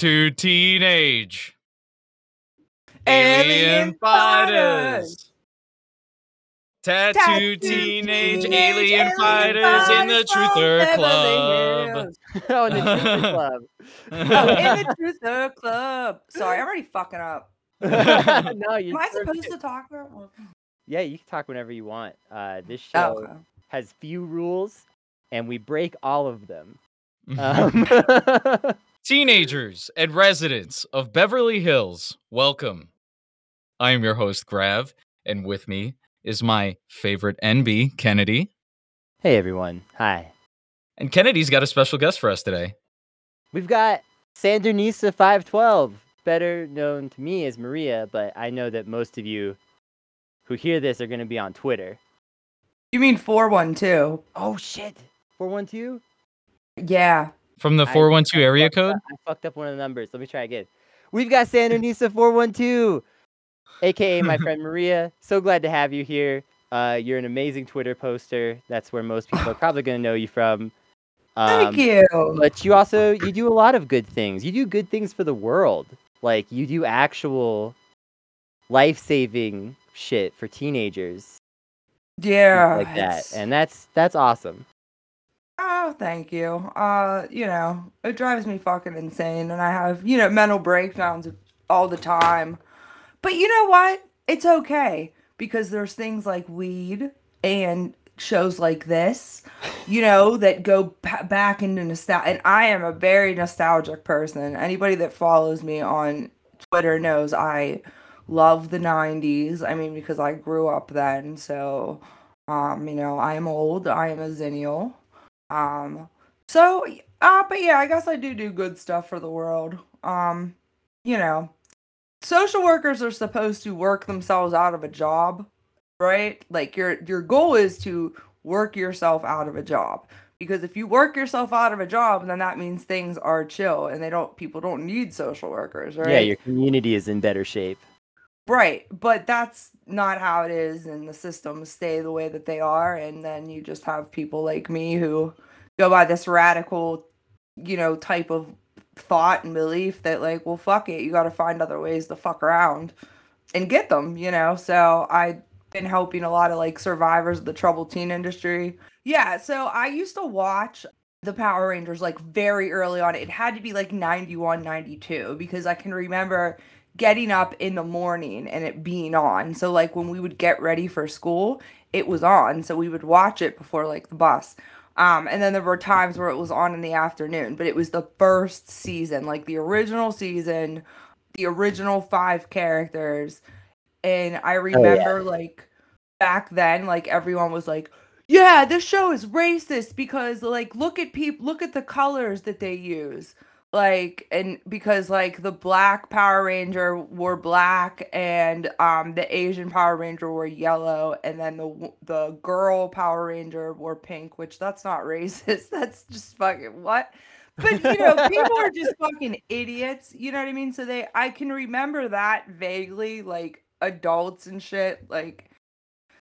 Tattooed teenage. Alien Alien fighters. Tattooed Tattooed teenage teenage alien alien fighters in the Truther Club. Oh, in the Truther Club. Oh, in the Truther Club. Sorry, I'm already fucking up. no, you. Am I supposed did. to talk about? Yeah, you can talk whenever you want. Uh, this Oh, show okay. has few rules, and we break all of them. Um, Teenagers and residents of Beverly Hills, welcome. I am your host, Grav, and with me is my favorite NB, Kennedy. hey, everyone. Hi. And Kennedy's got a special guest for us today. We've got Sandernista 512, better known to me as Maria, but I know that most of you who hear this are going to be on Twitter. You mean four one two? Oh, shit. 412? Yeah. From the 412 I area fucked up- code? I fucked up one of the numbers. Let me try again. We've got Sandernista 412, aka my friend Maria. So glad to have you here. Uh, you're an amazing Twitter poster. That's where most people are probably going to know you from. Thank Um, you. But you also you do a lot of good things. You do good things for the world. Like you do actual life-saving shit for teenagers Yeah. like that. it's- And that's that's awesome. Oh, thank you. Uh, you know, it drives me fucking insane, and I have you know mental breakdowns all the time. But you know what? It's okay because there's things like weed and shows like this, you know, that go pa- back into nostalgia. And I am a very nostalgic person. Anybody that follows me on Twitter knows I love the 90s. I mean, because I grew up then. So, um, you know, I am old. I am a xennial. Um, so, uh, but yeah, I guess I do do good stuff for the world. Um, you know, social workers are supposed to work themselves out of a job, right? Like your your goal is to work yourself out of a job. Because if you work yourself out of a job, then that means things are chill and they don't people don't need social workers, right? Yeah, your community is in better shape. Right, but that's not how it is, and the systems stay the way that they are, and then you just have people like me who go by this radical, you know, type of thought and belief that like, well, fuck it, you got to find other ways to fuck around and get them, you know. So I've been helping a lot of like survivors of the troubled teen industry. Yeah, so I used to watch the Power Rangers like very early on. It had to be like 91, 92 because I can remember getting up in the morning and it being on. So like when we would get ready for school, it was on. So we would watch it before like the bus. Um, and then there were times where it was on in the afternoon, but it was the first season, like the original season, the original five characters. And I remember like back then, like everyone was like, yeah, this show is racist because like look at people look at the colors that they use like and because like the black power ranger wore black and um the asian power ranger wore yellow and then the the girl power ranger wore pink which that's not racist. That's just fucking what? But you know people are just fucking idiots you know what i mean? So they i can remember that vaguely like adults and shit like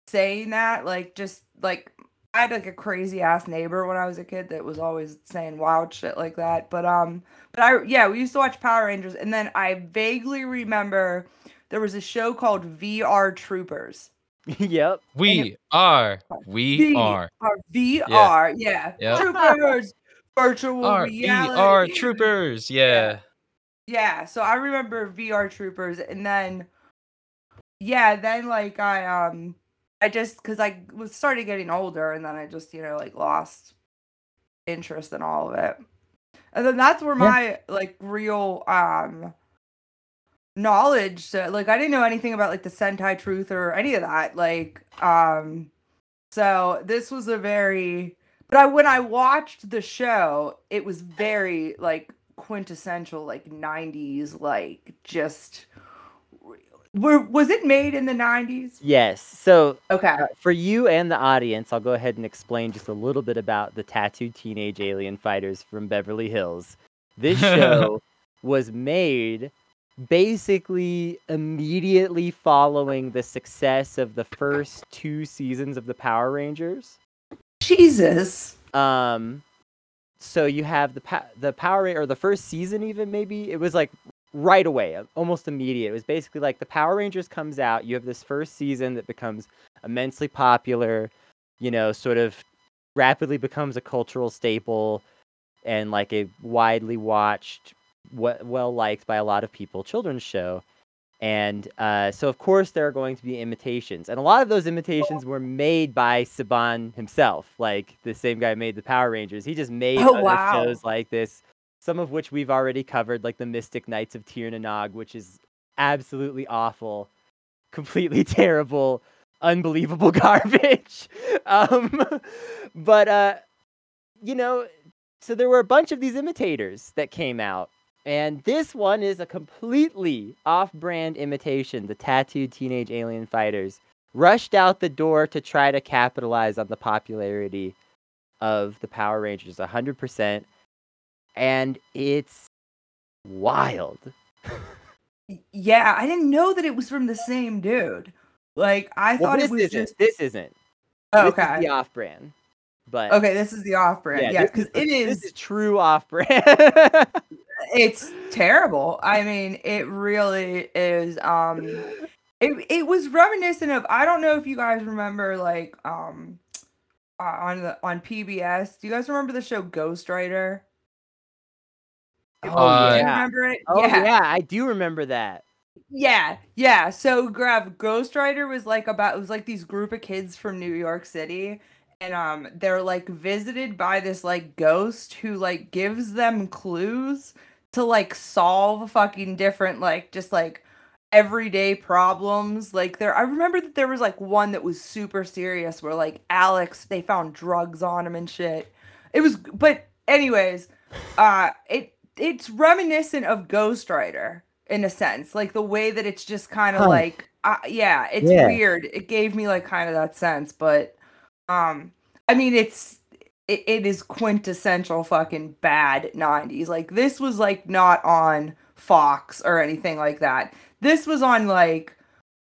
saying that like just like I had like a crazy ass neighbor when I was a kid that was always saying wild shit like that. But um but I yeah, we used to watch Power Rangers and then I vaguely remember there was a show called VR Troopers. yep. We are. We V- are. Or VR, yeah. Yep. Troopers virtual Our reality. VR troopers. Yeah. Yeah, so I remember VR Troopers and then yeah, then like I um I just cuz I was started getting older and then I just, you know, like lost interest in all of it. And then that's where Yeah. my like real um knowledge to, like I didn't know anything about like the Sentai Truth or any of that like um so this was a very but I when I watched the show it was very like quintessential like 90s like just were was it made in the 90s Yes. So okay uh, for you and the audience, I'll go ahead and explain just a little bit about the tattooed teenage alien fighters from Beverly Hills. This show was made basically immediately following the success of the first two seasons of the Power Rangers. jesus Um, so you have the pa- the Power Ra- or the first season even maybe it was like right away, uh, almost immediate. It was basically like the Power Rangers comes out. You have this first season that becomes immensely popular. You know, sort of rapidly becomes a cultural staple and like a widely watched, well liked by a lot of people children's show. And uh, so, of course, there are going to be imitations. And a lot of those imitations were made by Saban himself, like the same guy made the Power Rangers. He just made Oh, other wow. shows like this, some of which we've already covered, like the Mystic Knights of Tir na Nog, which is absolutely awful, completely terrible, unbelievable garbage. um, but, uh, you know, so there were a bunch of these imitators that came out and this one is a completely off brand imitation. The tattooed teenage alien fighters rushed out the door to try to capitalize on the popularity of the Power Rangers 100%. And it's wild. Yeah, I didn't know that it was from the same dude. Like I Well, thought it was isn't. just This isn't. oh, This is okay. the off brand. But Okay, this is the off brand. Yeah, because is- it This is is true off brand. it's terrible. I mean, it really is um it it was reminiscent of I don't know if you guys remember like um uh, on the on PBS. Do you guys remember the show Ghostwriter? Oh, Uh, Do you yeah. remember it? Oh, yeah. I do remember that. Yeah, yeah. So Grav Ghostwriter was like about it was like these group of kids from New York City and um they're like visited by this like ghost who like gives them clues to like solve fucking different like just like everyday problems. Like there I remember that there was like one that was super serious where like Alex they found drugs on him and shit. It was but anyways, uh it it's reminiscent of Ghostwriter in a sense like the way that it's just kind of Huh. like uh, yeah it's Yeah. weird it gave me like kind of that sense but um i mean it's it, it is quintessential fucking bad 90s like this was like not on fox or anything like that this was on like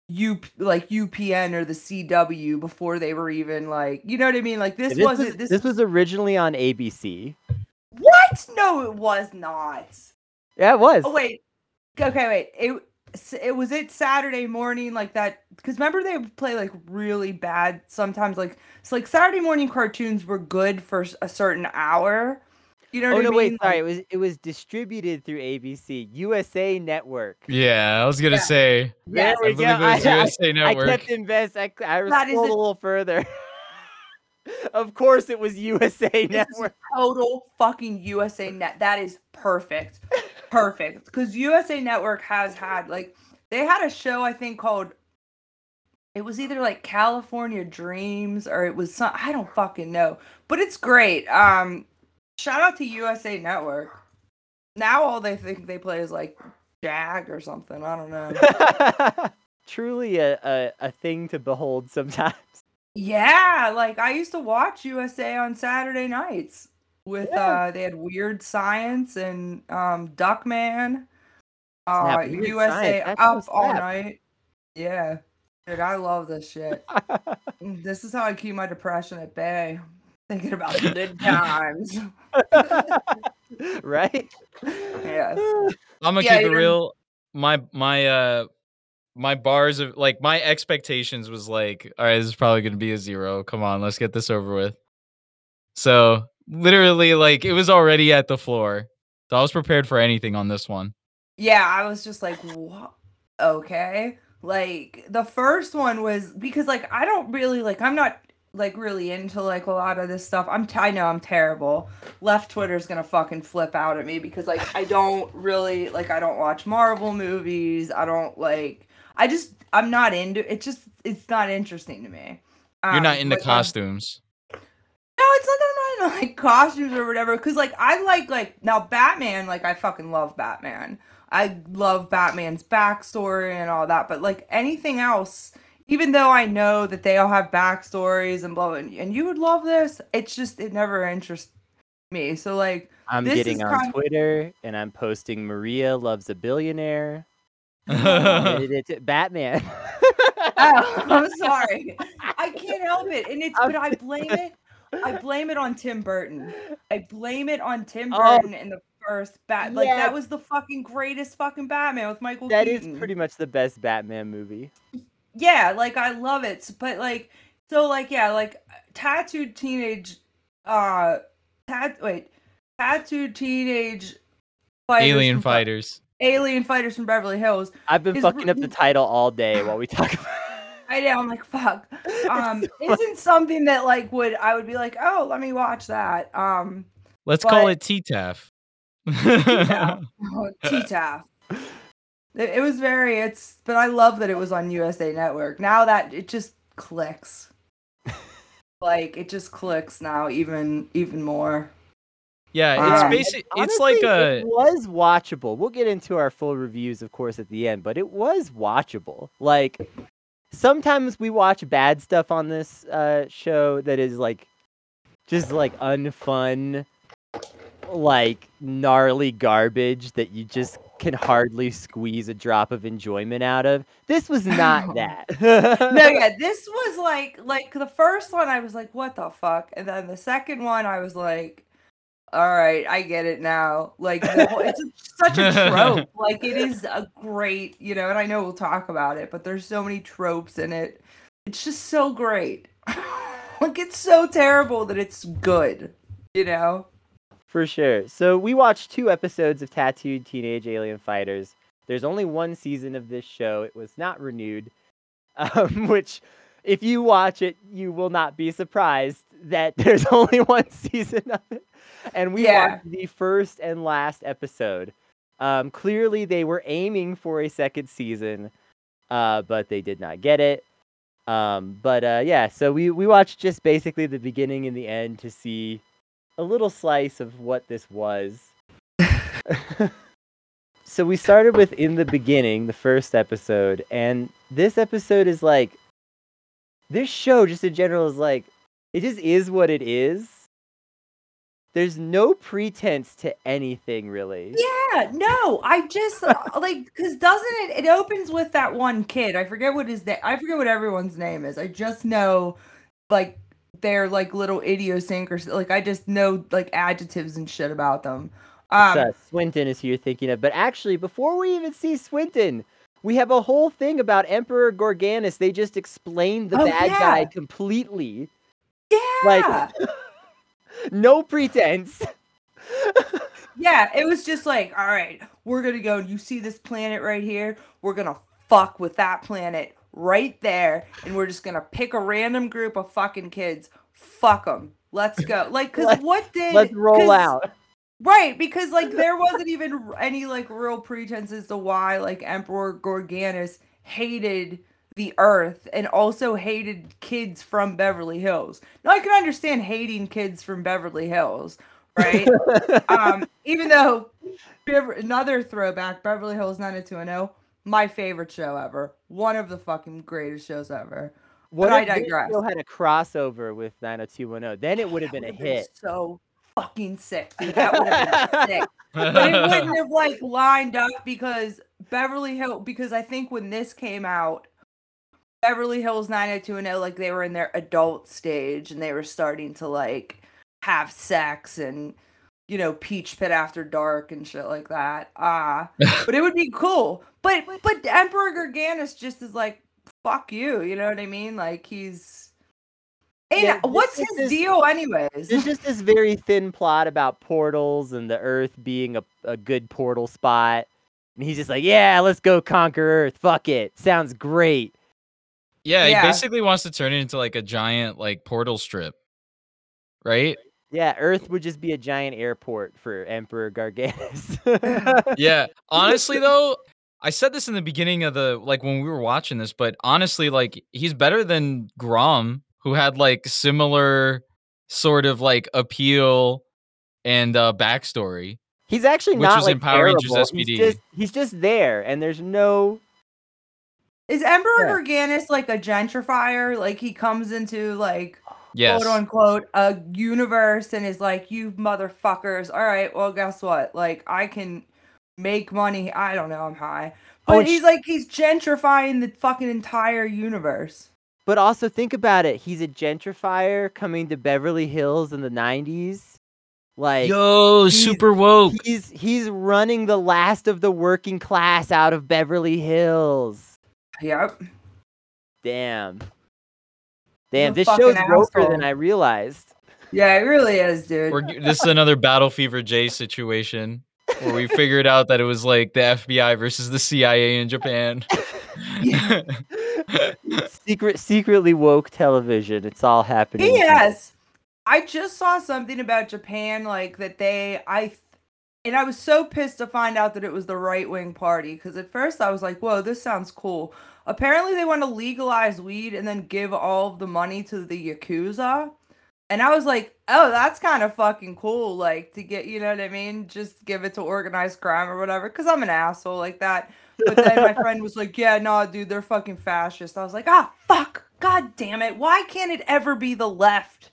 U like UPN or the CW before they were even like you know what I mean like this, This, wasn't was, this, this was originally on ABC. What no it was not Yeah, it was. Oh wait. Okay, wait. It it was it Saturday morning like that because remember they would play like really bad sometimes like it's like Saturday morning cartoons were good for a certain hour. You know Oh what no, I mean? wait, sorry. It was it was distributed through ABC, USA Network. Yeah, I was gonna Yeah. say. There yes. I we believe go. it was I- I- USA I Network. kept invest. I, I That is scrolled a- a little further. of course, it was USA This Network. total fucking USA Net. That is perfect. Perfect. Because USA Network has had like they had a show I think called it was either like California Dreams or it was some I don't fucking know. But it's great. Um shout out to USA Network. Now all they think they play is like Jag or something. I don't know. Truly a, a a thing to behold sometimes. Yeah, like I used to watch USA on Saturday nights with Yeah. uh they had Weird Science and um Duckman. Uh Snap, Weird USA Science, that's up so all snap. night. Yeah. Dude, I love this shit. Mm, This is how I keep my depression at bay. Thinking about the good times. right? Yeah. I'm gonna Yeah, keep it you're- real. My my uh my bars of like my expectations was like, all right, this is probably gonna be a zero. Come on, let's get this over with. So literally, like it was already at the floor. So I was prepared for anything on this one. Yeah, I was just like, what? Okay. Like the first one was because like I don't really like I'm not like really into like a lot of this stuff. I'm t- I know I'm terrible. Left Twitter's gonna fucking flip out at me because like I don't really like I don't watch Marvel movies. I don't like I just I'm not into it. Just it's not interesting to me. You're not Um, into like, my- costumes. no, it's not that I'm not into like costumes or whatever. Cause like I like like now Batman, like I fucking love Batman. I love Batman's backstory and all that. But like anything else, even though I know that they all have backstories and blah blah, and you would love this, it's just it never interests me. So like, I'm This getting is on kind- Twitter and I'm posting Maria loves a billionaire. Oh. Batman. oh, I'm sorry, I can't help it, and it's but I blame it. I blame it on Tim Burton. I blame it on Tim Oh. Burton in the first bat. Like that was the fucking greatest fucking Batman with Michael That is Keaton. pretty much the best Batman movie. yeah, like I love it. But like so like yeah, like tattooed teenage uh tat wait. Tattooed teenage fighters Alien fighters. Alien fighters from Beverly Hills. I've been Is fucking up the title all day while we talk about. I know, I'm like, fuck. Um, so- isn't something that like would I would be like, oh, let me watch that. Um, Let's call it T-Taff. T-Taff. oh, T-Taff. It, it was very. It's, but I love that it was on USA Network. Now that it just clicks, like it just clicks now, even even more. Yeah, it's Um, basic. It's Honestly, like a It was watchable. We'll get into our full reviews, of course, at the end, but it was watchable. Like sometimes we watch bad stuff on this uh, show that is like just like unfun, like gnarly garbage that you just can hardly squeeze a drop of enjoyment out of. This was not that. No, yeah, this was like like the first one. I was like, what the fuck, and then the second one, I was like. All right, I get it now. Like the whole, it's such a trope. Like it is a great, you know, and I know we'll talk about it, but there's so many tropes in it. It's just so great. like it's so terrible that it's good, you know. For sure. So we watched two episodes of Tattooed Teenage Alien Fighters. There's only one season of this show. It was not renewed, um, which, if you watch it, you will not be surprised that there's only one season of it. And we Yeah. watched the first and last episode. Um, clearly, they were aiming for a second season, uh, but they did not get it. Um, but uh, yeah, so we, we watched just basically the beginning and the end to see a little slice of what this was. so we started with in the beginning, the first episode, and this episode is like this show just in general is like it just is what it is. There's no pretense to anything really. Yeah, no, I just uh, like because doesn't it? It opens with that one kid. I forget what his name. I forget what everyone's name is. I just know like they're like little idiosyncrasies. Like I just know like adjectives and shit about them. Um, uh, Swinton is who you're thinking of. But actually, before we even see Swinton, we have a whole thing about Emperor Gorganus. They just explained the Oh, bad guy completely. Like, no pretense. yeah. It was just like, all right, we're gonna go. You see this planet right here? We're gonna fuck with that planet right there, and we're just gonna pick a random group of fucking kids. Fuck them. Let's go. Like, cause Let's- what did? Let's roll out. Right, because like there wasn't even any like real pretense as to why like Emperor Gorganus hated the Earth and also hated kids from Beverly Hills. Now I can understand hating kids from Beverly Hills, right? um, even though another throwback, Beverly Hills 90210, my favorite show ever, one of the fucking greatest shows ever. What I if this digress. show had a crossover with 90210? Then it would have been a hit. So fucking sick, dude. That would have been sick. but it wouldn't have like lined up because Beverly Hill because I think when this came out Beverly Hills 90210 like they were in their adult stage and they were starting to like have sex and you know peach pit after dark and shit like that. Ah, but it would be cool. But but Emperor Garganus just is like fuck you, you know what I mean? Like he's and Yeah, what's his this- deal anyways? There's just this very thin plot about portals and the Earth being a, a good portal spot. And he's just like, yeah, let's go conquer Earth. Fuck it. Sounds great. Yeah, he basically wants to turn it into like a giant like portal strip. Right? Yeah, Earth would just be a giant airport for Emperor Garganus. Yeah. Honestly though, I said this in the beginning of the like when we were watching this, but honestly, like he's better than Gruumm, who had like similar sort of like appeal and uh backstory. He's actually Which not was like in Power Rangers. SPD. He's just, he's just there, and there's no. Is Emperor Yeah. Garganus like a gentrifier? Like he comes into like Yes. quote unquote a universe and is like, you motherfuckers. All right, well, guess what? Like I can make money. I don't know. I'm high, Oh, but and he's like he's gentrifying the fucking entire universe. But also think about it. He's a gentrifier coming to Beverly Hills in the 90s. Like Yo, super woke. he's he's running the last of the working class out of Beverly Hills. Yep. Damn. Damn, this fucking show's woker than. I realized. Yeah, it really is, dude. We're, this is another Battle Fever J situation where we figured out that it was like the FBI versus the CIA in Japan. Secret secretly woke television. It's all happening. Yes. I just saw something about Japan, like that they, I, and I was so pissed to find out that it was the right wing party because at first I was like, whoa, this sounds cool. Apparently, they want to legalize weed and then give all of the money to the Yakuza. And I was like, oh, that's kind of fucking cool. Like, to get, you know what I mean? Just give it to organized crime or whatever. Cause I'm an asshole like that. But then my friend was like, yeah, no, dude, they're fucking fascist. I was like, ah, fuck. God damn it. Why can't it ever be the left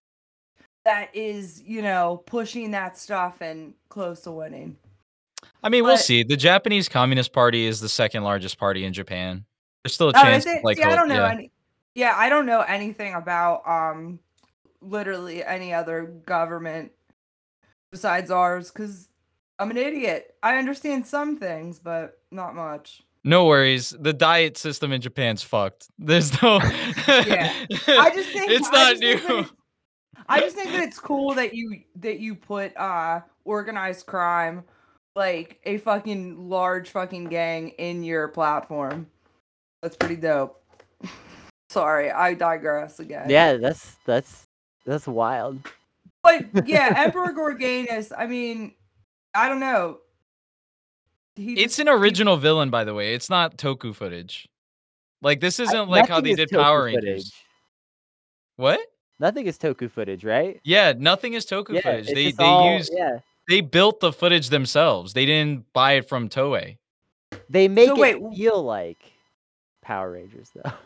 that is, you know, pushing that stuff and close to winning? I mean, we'll see. The Japanese Communist Party is the second largest party in Japan. There's still a Oh, chance. it? like, See, I oh, don't know yeah. any. Yeah, I don't know anything about um, literally any other government besides ours because I'm an idiot. I understand some things, but not much. No worries. The diet system in Japan's fucked. There's no. Yeah. I just think it's I not new. I just think that it's cool that you that you put uh organized crime like a fucking large fucking gang in your platform. That's pretty dope. Sorry, I digress again. Yeah, that's that's that's wild. But yeah, Emperor Gorganus, I mean, I don't know. He It's just- an original villain, by the way. It's not Toku footage. Like this isn't like how they did Toku Power Rangers. footage. What? Nothing is Toku footage, right? Yeah, nothing is Toku yeah, footage. They just they all- used yeah. they built the footage themselves. They didn't buy it from Toei. They make So it wait, feel like Power Rangers though.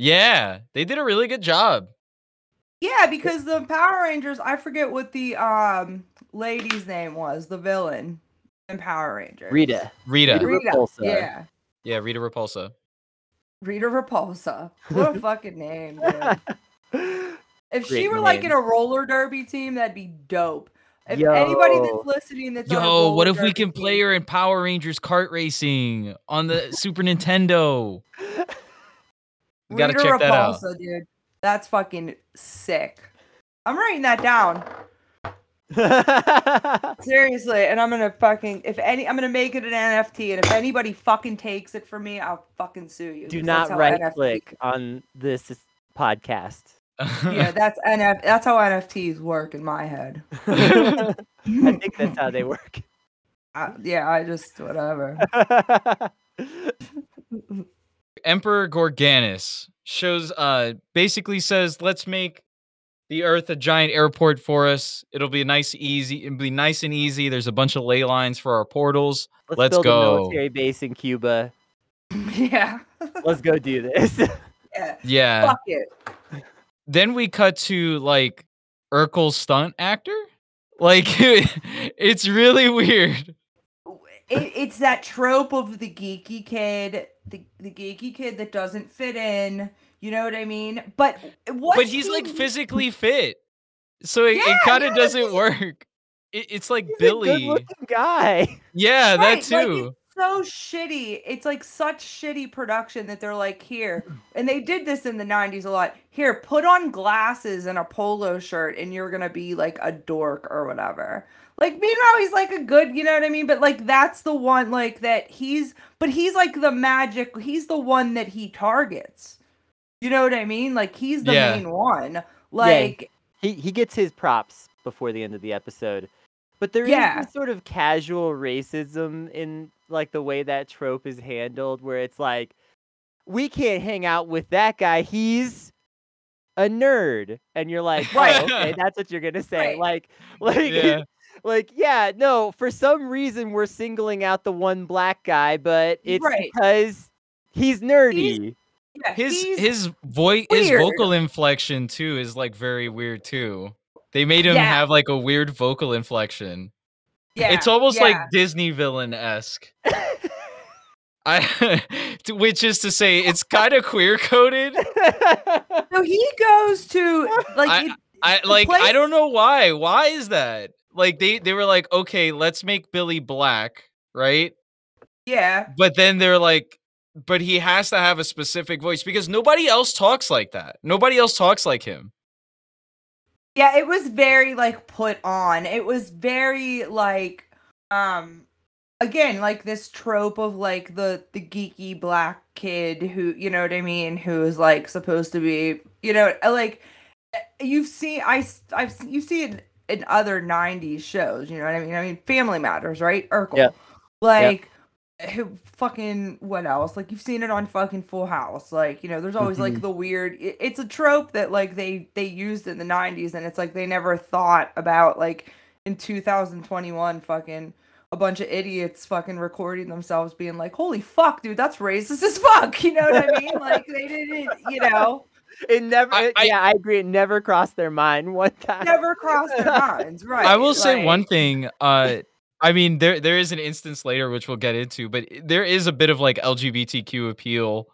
Yeah, they did a really good job. Yeah, because the Power Rangers, I forget what the um lady's name was, the villain in Power Rangers. Rita. Rita. Rita. Rita. Repulsa. Yeah. Yeah, Rita Repulsa. Rita Repulsa. What a fucking name, dude. If she Great were like in a roller derby team, that'd be dope. If anybody Yo. that's listening that's on a Yo, what if we can play her in Power Rangers kart racing on the Super Nintendo? We gotta Rita check that out. Dude. That's fucking sick. I'm writing that down. Seriously, and I'm gonna fucking if any I'm gonna make it an NFT, and if anybody fucking takes it from me, I'll fucking sue you. Do not right NFT click on this podcast. Yeah, that's NF. That's how NFTs work in my head. I think that's how they work. I, yeah, I just whatever. Emperor Gorganus shows uh basically says let's make the earth a giant airport for us. It'll be nice easy it'll be nice and easy. There's a bunch of ley lines for our portals. Let's, Let's build go. a military base in Cuba. yeah, Let's go do this. yeah. Yeah. Fuck it. Then we cut to like Urkel's stunt actor. Like it's really weird. it, it's that trope of the geeky kid, the, the geeky kid that doesn't fit in. You know what I mean? But what? but he's like physically fit. So it, Yeah, it kind of yeah, doesn't he's- work. It, it's like He's a Billy. good-looking guy. Yeah, that Right, like, too. it's so shitty. It's like such shitty production that they're like, here, and they did this in the 90s a lot. Here, put on glasses and a polo shirt, and you're gonna be like a dork or whatever. Like, meanwhile, he's like a good, you know what I mean? But like, that's the one, like, that he's, but he's like the magic, he's the one that he targets. You know what I mean? Like, he's the Yeah. main one. Like, He he gets his props before the end of the episode. But there is Yeah. this sort of casual racism in like the way that trope is handled where it's like we can't hang out with that guy. He's a nerd. And you're like, Right. oh, okay, that's what you're gonna say. Right. Like like Yeah. like yeah, no, for some reason we're singling out the one black guy, but it's Right. because he's nerdy. yeah, His his voice his vocal inflection too is like very weird too. They made him Yeah. have like a weird vocal inflection. yeah, it's almost yeah. like Disney villain esque. I, which is to say, it's kind of queer coded. So he goes to like I- it- I like. I don't know why. Why is that? Like they they were like, okay, let's make Billy black, right? yeah. But then they're like, but he has to have a specific voice because nobody else talks like that. Nobody else talks like him. Yeah, it was very like put on. It was very like um again, like this trope of like the the geeky black kid who, you know what I mean, who is like supposed to be, you know, uh, like uh, you've seen I I've you see it in other 90s shows, you know what I mean? I mean, Family Matters, right? Urkel. Yeah. Like who fucking what else? Like you've seen it on fucking Full House. Like you know, there's always like Mhm. the weird. It, it's a trope that like they they used in the '90s, and it's like they never thought about like in 2021, fucking a bunch of idiots fucking recording themselves being like, "Holy fuck, dude, that's racist as fuck." You know what I mean? like they didn't, you know, it never. I- it- I- yeah, I agree. It never crossed their mind one time. never crossed their minds, right? I will say one thing. Uh, I mean, there there is an instance later which we'll get into, but there is a bit of like LGBTQ appeal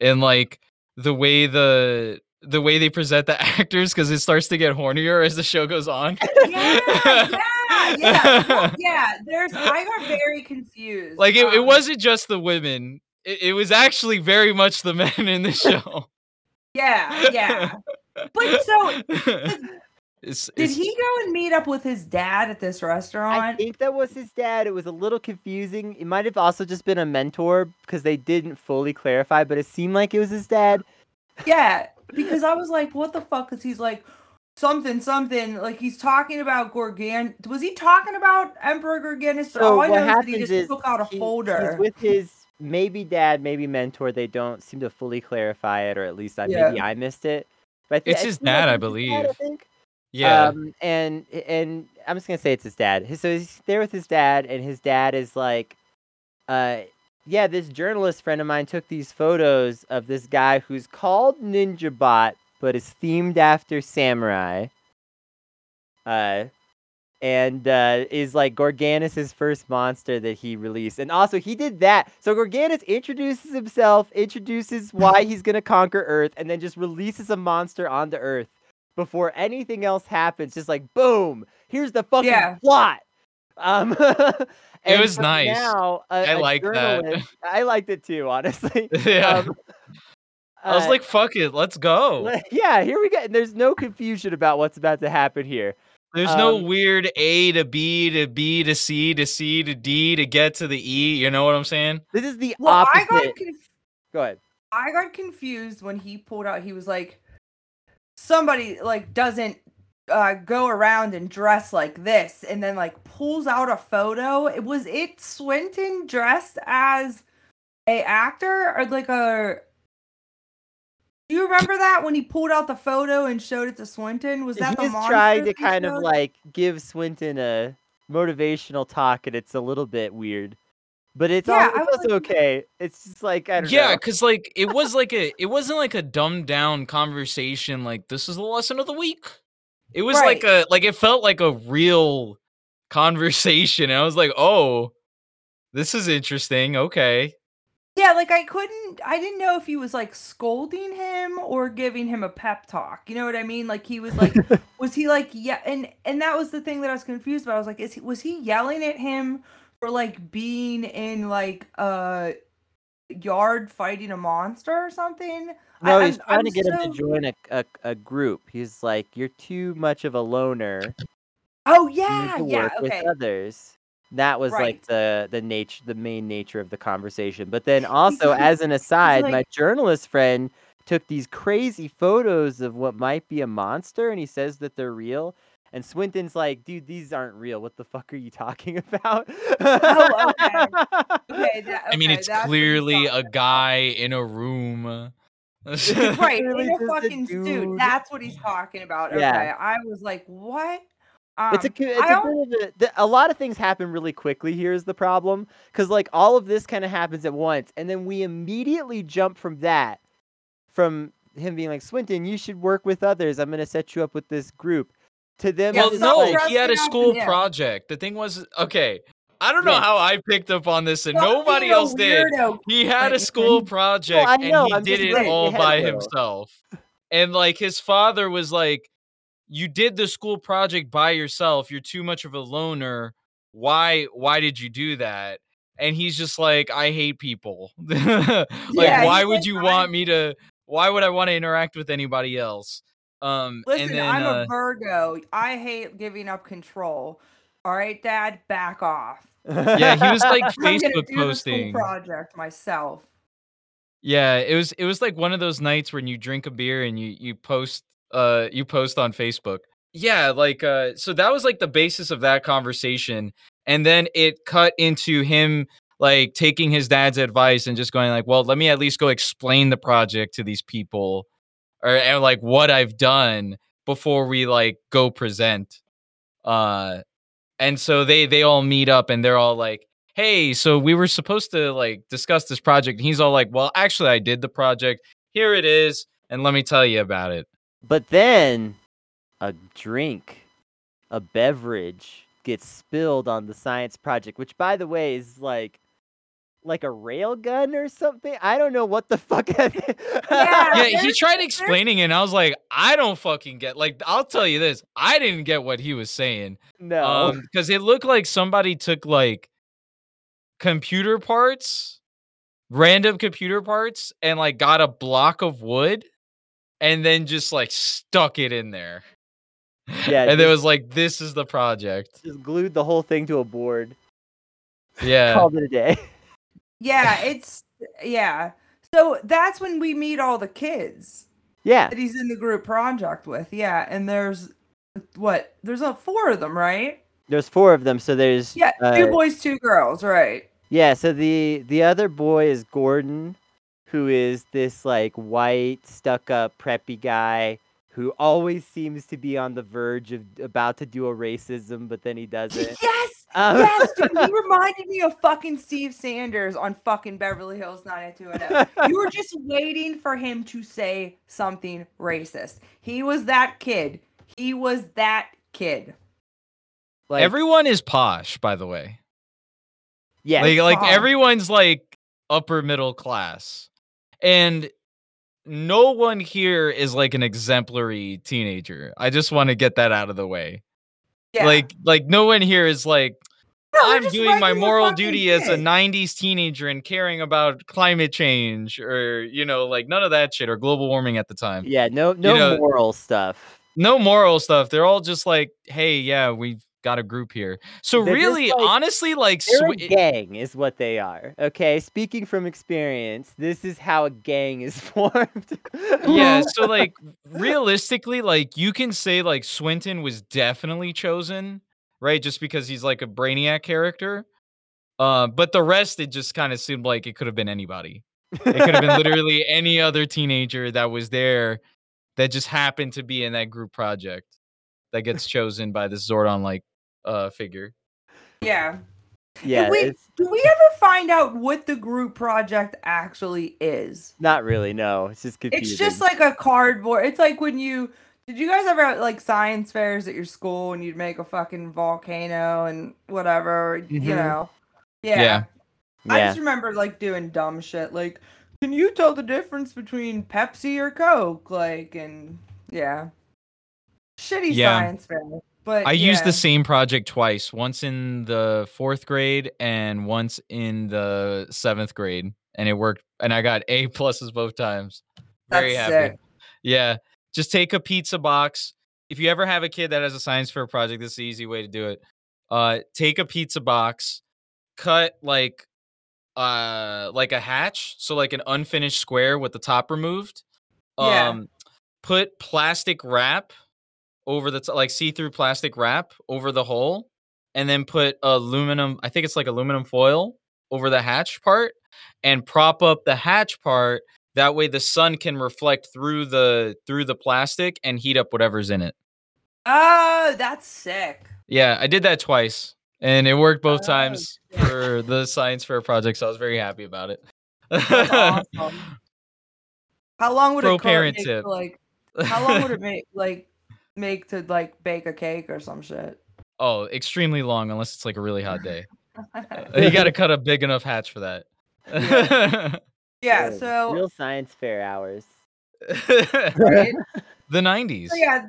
in like the way the the way they present the actors because it starts to get hornier as the show goes on. Yeah, yeah, yeah, yeah. There's. I got very confused. like it, it um, wasn't just the women; it, it was actually very much the men in the show. Yeah, yeah. But so It's, Did it's- he go and meet up with his dad at this restaurant? I think that was his dad. It was a little confusing. It might have also just been a mentor because they didn't fully clarify, but it seemed like it was his dad. yeah, because I was like, what the fuck? Because he's like, something, something. Like he's talking about Gorgan. Was he talking about Emperor Gorganus? But So all I what know is that he just is took out a he- folder. He's with his maybe dad, maybe mentor. They don't seem to fully clarify it, or at least I, Yeah. maybe I missed it. But I thi- It's it his dad, I it was his dad, I believe. think. Yeah. Um, and and I'm just gonna say it's his dad. So he's there with his dad, and his dad is like, uh, yeah, this journalist friend of mine took these photos of this guy who's called Ninja Bot, but is themed after samurai. Uh, and uh, is like Gorganus' first monster that he released. And also, he did that. So Gorganus introduces himself, introduces why he's going to conquer Earth, and then just releases a monster onto Earth before anything else happens. Just like, boom, here's the fucking Yeah. plot. Um, and was nice. Now, a, I a liked that. I liked it too, honestly. yeah. Um, I was uh, like, fuck it, let's go. yeah, here we go. And there's no confusion about what's about to happen here. There's no Um, weird A to B to B to C to C to D to get to the E. You know what I'm saying? This is the well, I opposite. got conf- Go ahead. I got confused when he pulled out. He was like, somebody like doesn't uh, go around and dress like this, and then like pulls out a photo. It was it Swinton dressed as a actor or like a. Do you remember that when he pulled out the photo and showed it to Swinton? Was that the He's monster trying to kind of like give Swinton a motivational talk, and it's a little bit weird. But it's Yeah, all I it's was also like- okay. It's just like I don't Yeah, because like it was like a it wasn't like a dumbed down conversation. Like this is the lesson of the week. It was like a like it felt like a real conversation. And I was like, oh, this is interesting. Okay. Yeah, like I couldn't I didn't know if he was like scolding him or giving him a pep talk. You know what I mean? Like he was like was he like yeah and and that was the thing that I was confused about. I was like is he was he yelling at him for like being in like a yard fighting a monster or something? I- No, I'm- he's trying I'm to get him to join a, a a group. He's like, you're too much of a loner. Oh yeah, yeah, okay. with others. That was Right. like the the nature, the main nature of the conversation. But then also, as an aside, my journalist friend took these crazy photos of what might be a monster, and he says that they're real. And Swinton's like, dude, these aren't real. What the fuck are you talking about? Oh, okay. Okay, that, I mean, it's that's clearly a guy in a room. right in a just a fucking suit. That's what he's talking about. Okay, Yeah. I was like, what? Um, it's a it's I a al- bit of a, the, a lot of things happen really quickly. Here's the problem, because like all of this kind of happens at once, and then we immediately jump from that, from him being like Swinton, you should work with others. I'm gonna set you up with this group. To them, well, no, like, he had a school project. The thing was, okay, I don't know Yeah. how I picked up on this and Stop nobody else did. He had a school project I and know, he I'm did it saying, all they by himself. And like his father was like, "You did the school project by yourself. You're too much of a loner. Why? Why did you do that?" And he's just like, "I hate people. like, Yeah, why would like, you "I'm- want me to? Why would I want to interact with anybody else?" Um, Listen, and then, I'm uh, a Virgo. I hate giving up control. All right, Dad, back off. yeah, he was like I'm Facebook do the posting. school project myself. Yeah, it was it was like one of those nights when you drink a beer and you you post uh you post on Facebook. Yeah, like uh so that was like the basis of that conversation and then it cut into him like taking his dad's advice and just going like, "Well, let me at least go explain the project to these people or and like what I've done before we like go present." Uh and so they they all meet up and they're all like hey so we were supposed to like discuss this project and he's all like well actually i did the project here it is and let me tell you about it But then a drink, a beverage gets spilled on the science project, which by the way is like like a rail gun or something. I don't know what the fuck. Yeah. yeah he tried explaining it and i was like i don't fucking get like i'll tell you this i didn't get what he was saying no. um because it looked like somebody took like computer parts random computer parts and like got a block of wood and then just like stuck it in there Yeah, and it was like this is the project just glued the whole thing to a board. yeah Called it a day. Yeah, it's yeah. So that's when we meet all the kids Yeah. that he's in the group project with. Yeah, and there's what? There's a four of them, right? There's four of them, so there's Yeah, two uh, boys, two girls, right? Yeah, so the the other boy is Gordon, who is this like white, stuck up, preppy guy who always seems to be on the verge of about to do a racism, but then he doesn't. Yes, Um, yes, dude. He reminded me of fucking Steve Sanders on fucking Beverly Hills 90210. You were just waiting for him to say something racist. He was that kid. He was that kid. like, everyone is posh by the way yeah, like like Posh. everyone's like upper middle class and no one here is like an exemplary teenager. I just want to get that out of the way. Yeah. like like no one here is like No, i'm doing my moral fucking duty as a 90s teenager and caring about climate change or you know like none of that shit or global warming at the time. Yeah, no no know- moral stuff. no moral stuff. They're all just like hey yeah we've got a group here so They're really like- honestly like a gang, is what they are. Okay, speaking from experience, this is how a gang is formed. yeah so like realistically like you can say like swinton was definitely chosen right just because he's like a brainiac character uh but the rest it just kind of seemed like it could have been anybody it could have been literally any other teenager that was there that just happened to be in that group project that gets chosen by this zordon like uh figure yeah. yeah, Did we, do we ever find out what the group project actually is? not really. No, it's just confusing. It's just like a cardboard. It's like when you did you guys ever have like science fairs at your school and you'd make a fucking volcano and whatever, Mhm. you know? Yeah. Yeah. I yeah. just remember like doing dumb shit like can you tell the difference between Pepsi or Coke? Like and yeah. Shitty Yeah. science fair. But I used the same project twice, once in the fourth grade and once in the seventh grade, and it worked. And I got A pluses both times. Very That's happy. sick. Yeah, just take a pizza box. If you ever have a kid that has a science fair project, this is the easy way to do it. Uh, take a pizza box, cut like uh like a hatch, so like an unfinished square with the top removed. Yeah. Um, put plastic wrap over the t- like see-through plastic wrap over the hole, and then put aluminum. I think it's like aluminum foil over the hatch part, and prop up the hatch part. That way, the sun can reflect through the through the plastic and heat up whatever's in it. Oh, that's sick. Yeah, I did that twice, and it worked both Oh, times shit. for the science fair project. So I was very happy about it. Awesome. How long would Pro it parent tip. like how long would it make like make to like bake a cake or some shit? Oh, extremely long unless it's like a really hot day. you got to cut a big enough hatch for that. yeah, Good. so real science fair hours. right? the 90s. So, yeah,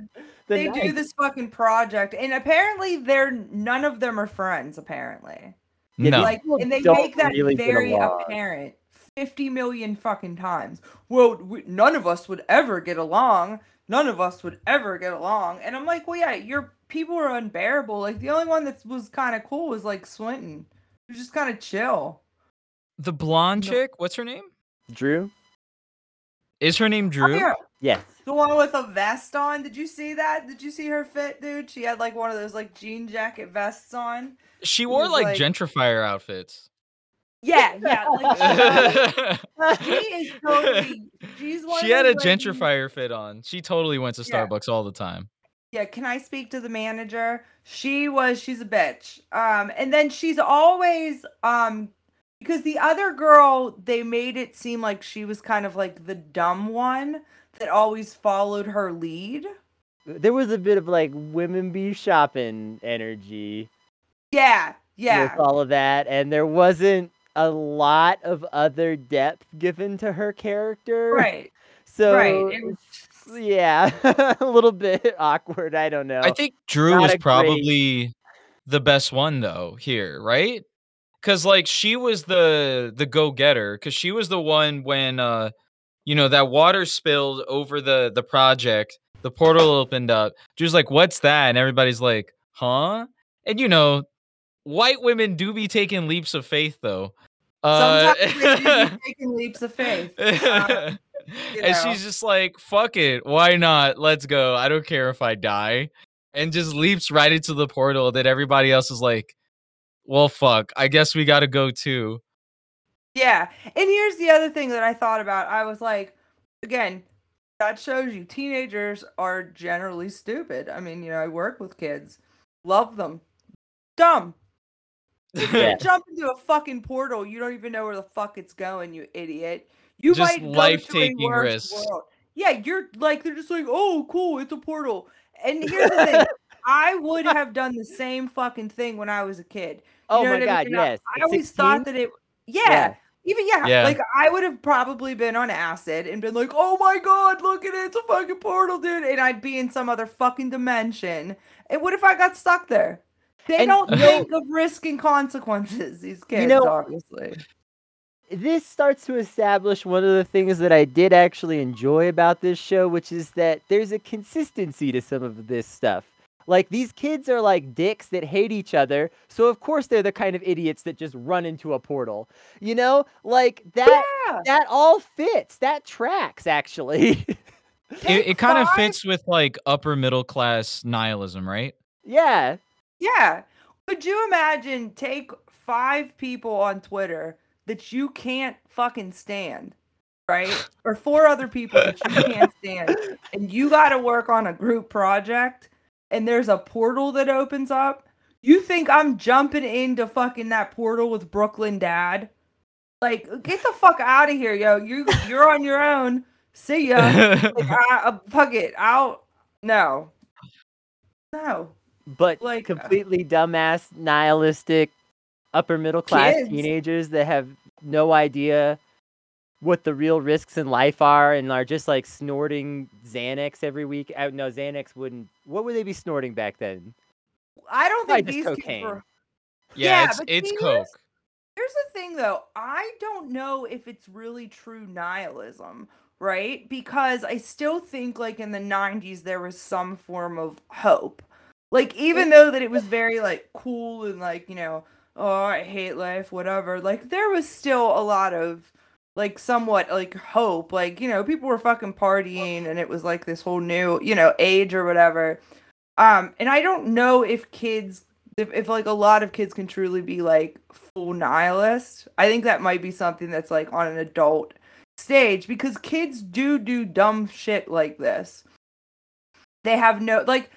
The they do this fucking project, and apparently they're none of them are friends. Apparently, No. like, and they don't make that really very apparent. Fifty million fucking times. Well, we, none of us would ever get along. None of us would ever get along. And I'm like, well, yeah, your people are unbearable. Like the only one that was kind of cool was like Swinton. He was just kind of chill. the blonde No. chick, what's her name? Drew. Is her name Oh, Drew? yeah, Yes. the one with a vest on. Did you see that? Did you see her fit, dude? She had like one of those like jean jacket vests on. She wore was like, like- gentrifier outfits. Yeah, yeah. Like she, she is totally. She's one. she had a like, gentrifier fit on. She totally went to Yeah. Starbucks all the time. Yeah, can I speak to the manager? She was she's a bitch. Um and then she's always um because the other girl they made it seem like she was kind of like the dumb one that always followed her lead. There was a bit of like women be shopping energy Yeah, yeah. with all of that, and there wasn't a lot of other depth given to her character. Right. So right. It was yeah, a little bit awkward. I don't know. I think Drew not was a great- probably the best one though here, right? Cuz like she was the the go-getter cuz she was the one when uh you know that water spilled over the the project, the portal opened up. She was like, "What's that?" and everybody's like, "Huh?" And you know, white women do be taking leaps of faith though. Uh, sometimes they do be taking leaps of faith. Uh, you and she's just like, fuck it. Why not? Let's go. I don't care if I die. And just leaps right into the portal that everybody else is like, well, fuck. I guess we got to go too. Yeah. And here's the other thing that I thought about. I was like, again, that shows you teenagers are generally stupid. I mean, you know, I work with kids, love them. Dumb. Yeah. Jump into a fucking portal. You don't even know where the fuck it's going, you idiot. You Just might go to a life-taking worse risks. world. Yeah, you're like they're just like, oh, cool, it's a portal. And here's the thing, I would have done the same fucking thing when I was a kid. You oh my what I god, mean? Yes. I At always 16? thought that it. Yeah, Yeah. Even yeah, Yeah. like I would have probably been on acid and been like, "Oh my god, look at it, it's a fucking portal, dude!" And I'd be in some other fucking dimension. And what if I got stuck there? They And, don't you know- think of risk and consequences. These kids, know- obviously. this starts to establish one of the things that I did actually enjoy about this show, which is that there's a consistency to some of this stuff. Like these kids are like dicks that hate each other, so of course they're the kind of idiots that just run into a portal. You know, like that. Yeah, That all fits. That tracks actually. It, it kind of fits with like upper middle class nihilism, right? yeah. Yeah. Could you imagine take five people on Twitter that you can't fucking stand, right? Or four other people that you can't stand, and you got to work on a group project, and there's a portal that opens up. You think I'm jumping into fucking that portal with Brooklyn Dad? Like, get the fuck out of here, yo! You you're on your own. See ya. Like, I, uh, fuck it. I'll no, no. But Like, uh, completely dumbass, nihilistic, upper middle class Kids. teenagers that have no idea what the real risks in life are and are just like snorting Xanax every week. Uh, no, Xanax wouldn't. What would they be snorting back then? I don't Probably think just these kids cocaine. were. Yeah, Yeah, it's it's coke. here's- Here's the thing, though. I don't know if it's really true nihilism, right? Because I still think, like in the '90s, there was some form of hope. Like, even though that it was very like cool and like you know, oh, I hate life, whatever. Like, there was still a lot of like somewhat like hope. Like, you know, people were fucking partying, and it was like this whole new, you know, age or whatever. Um, and I don't know if kids if, if like a lot of kids can truly be like full nihilist i think that might be something that's like on an adult stage because kids do do dumb shit like this they have no like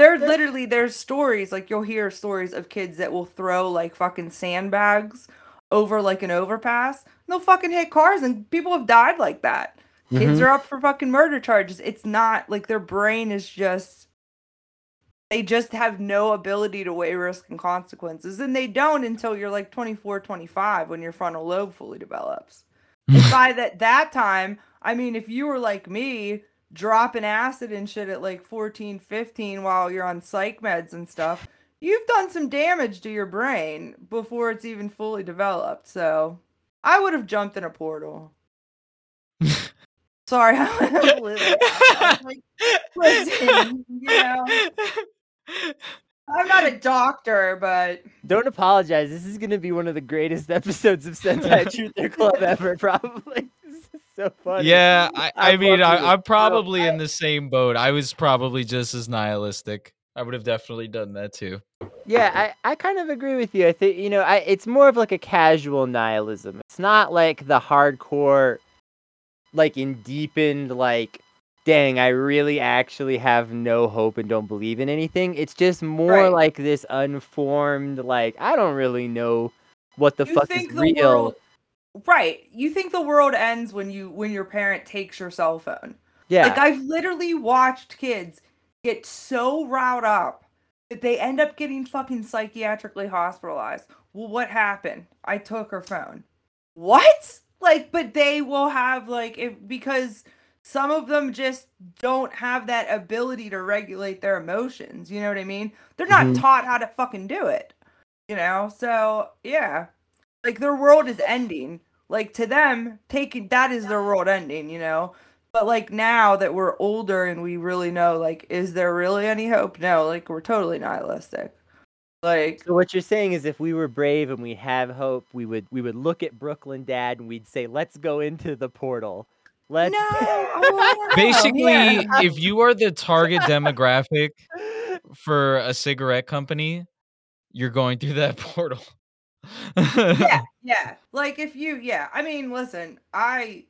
they're literally there's stories like you'll hear stories of kids that will throw like fucking sandbags over like an overpass and they'll fucking hit cars and people have died like that. Kids Mhm. are up for fucking murder charges. It's not like their brain is just they just have no ability to weigh risk and consequences and they don't until you're like 24 25 when your frontal lobe fully develops. And by that that time i mean if you were like me dropping acid and shit at like 14 15 while you're on psych meds and stuff you've done some damage to your brain before it's even fully developed so i would have jumped in a portal sorry I was like, listen you know I'm not a doctor, but Don't apologize. This is going to be one of the greatest episodes of Sentai Truther Club ever, probably. So funny. Yeah, I, I, I mean. I, I'm probably in the same boat. I was probably just as nihilistic. I would have definitely done that too. Yeah, I, I kind of agree with you. I think, you know, I it's more of like a casual nihilism. It's not like the hardcore, like in deepened, like, dang, I really actually have no hope and don't believe in anything. It's just more Right. like this unformed, like, I don't really know what the you fuck is the real. world right. You think the world ends when you when your parent takes your cell phone. Yeah. like i've literally watched kids get so riled up that they end up getting fucking psychiatrically hospitalized. Well what happened? I took her phone. What? Like but they will have like if because some of them just don't have that ability to regulate their emotions you know what i mean? They're not Mhm. taught how to fucking do it you know? So yeah like their world is ending like to them taking that is their world ending you know but like now that we're older and we really know like is there really any hope no like we're totally nihilistic like So what you're saying is, if we were brave and we have hope, we would we would look at Brooklyn Dad and we'd say, "Let's go into the portal." Let's. no oh, I. Basically, Yeah. if you are the target demographic for a cigarette company, you're going through that portal. Yeah yeah like if you yeah i mean listen i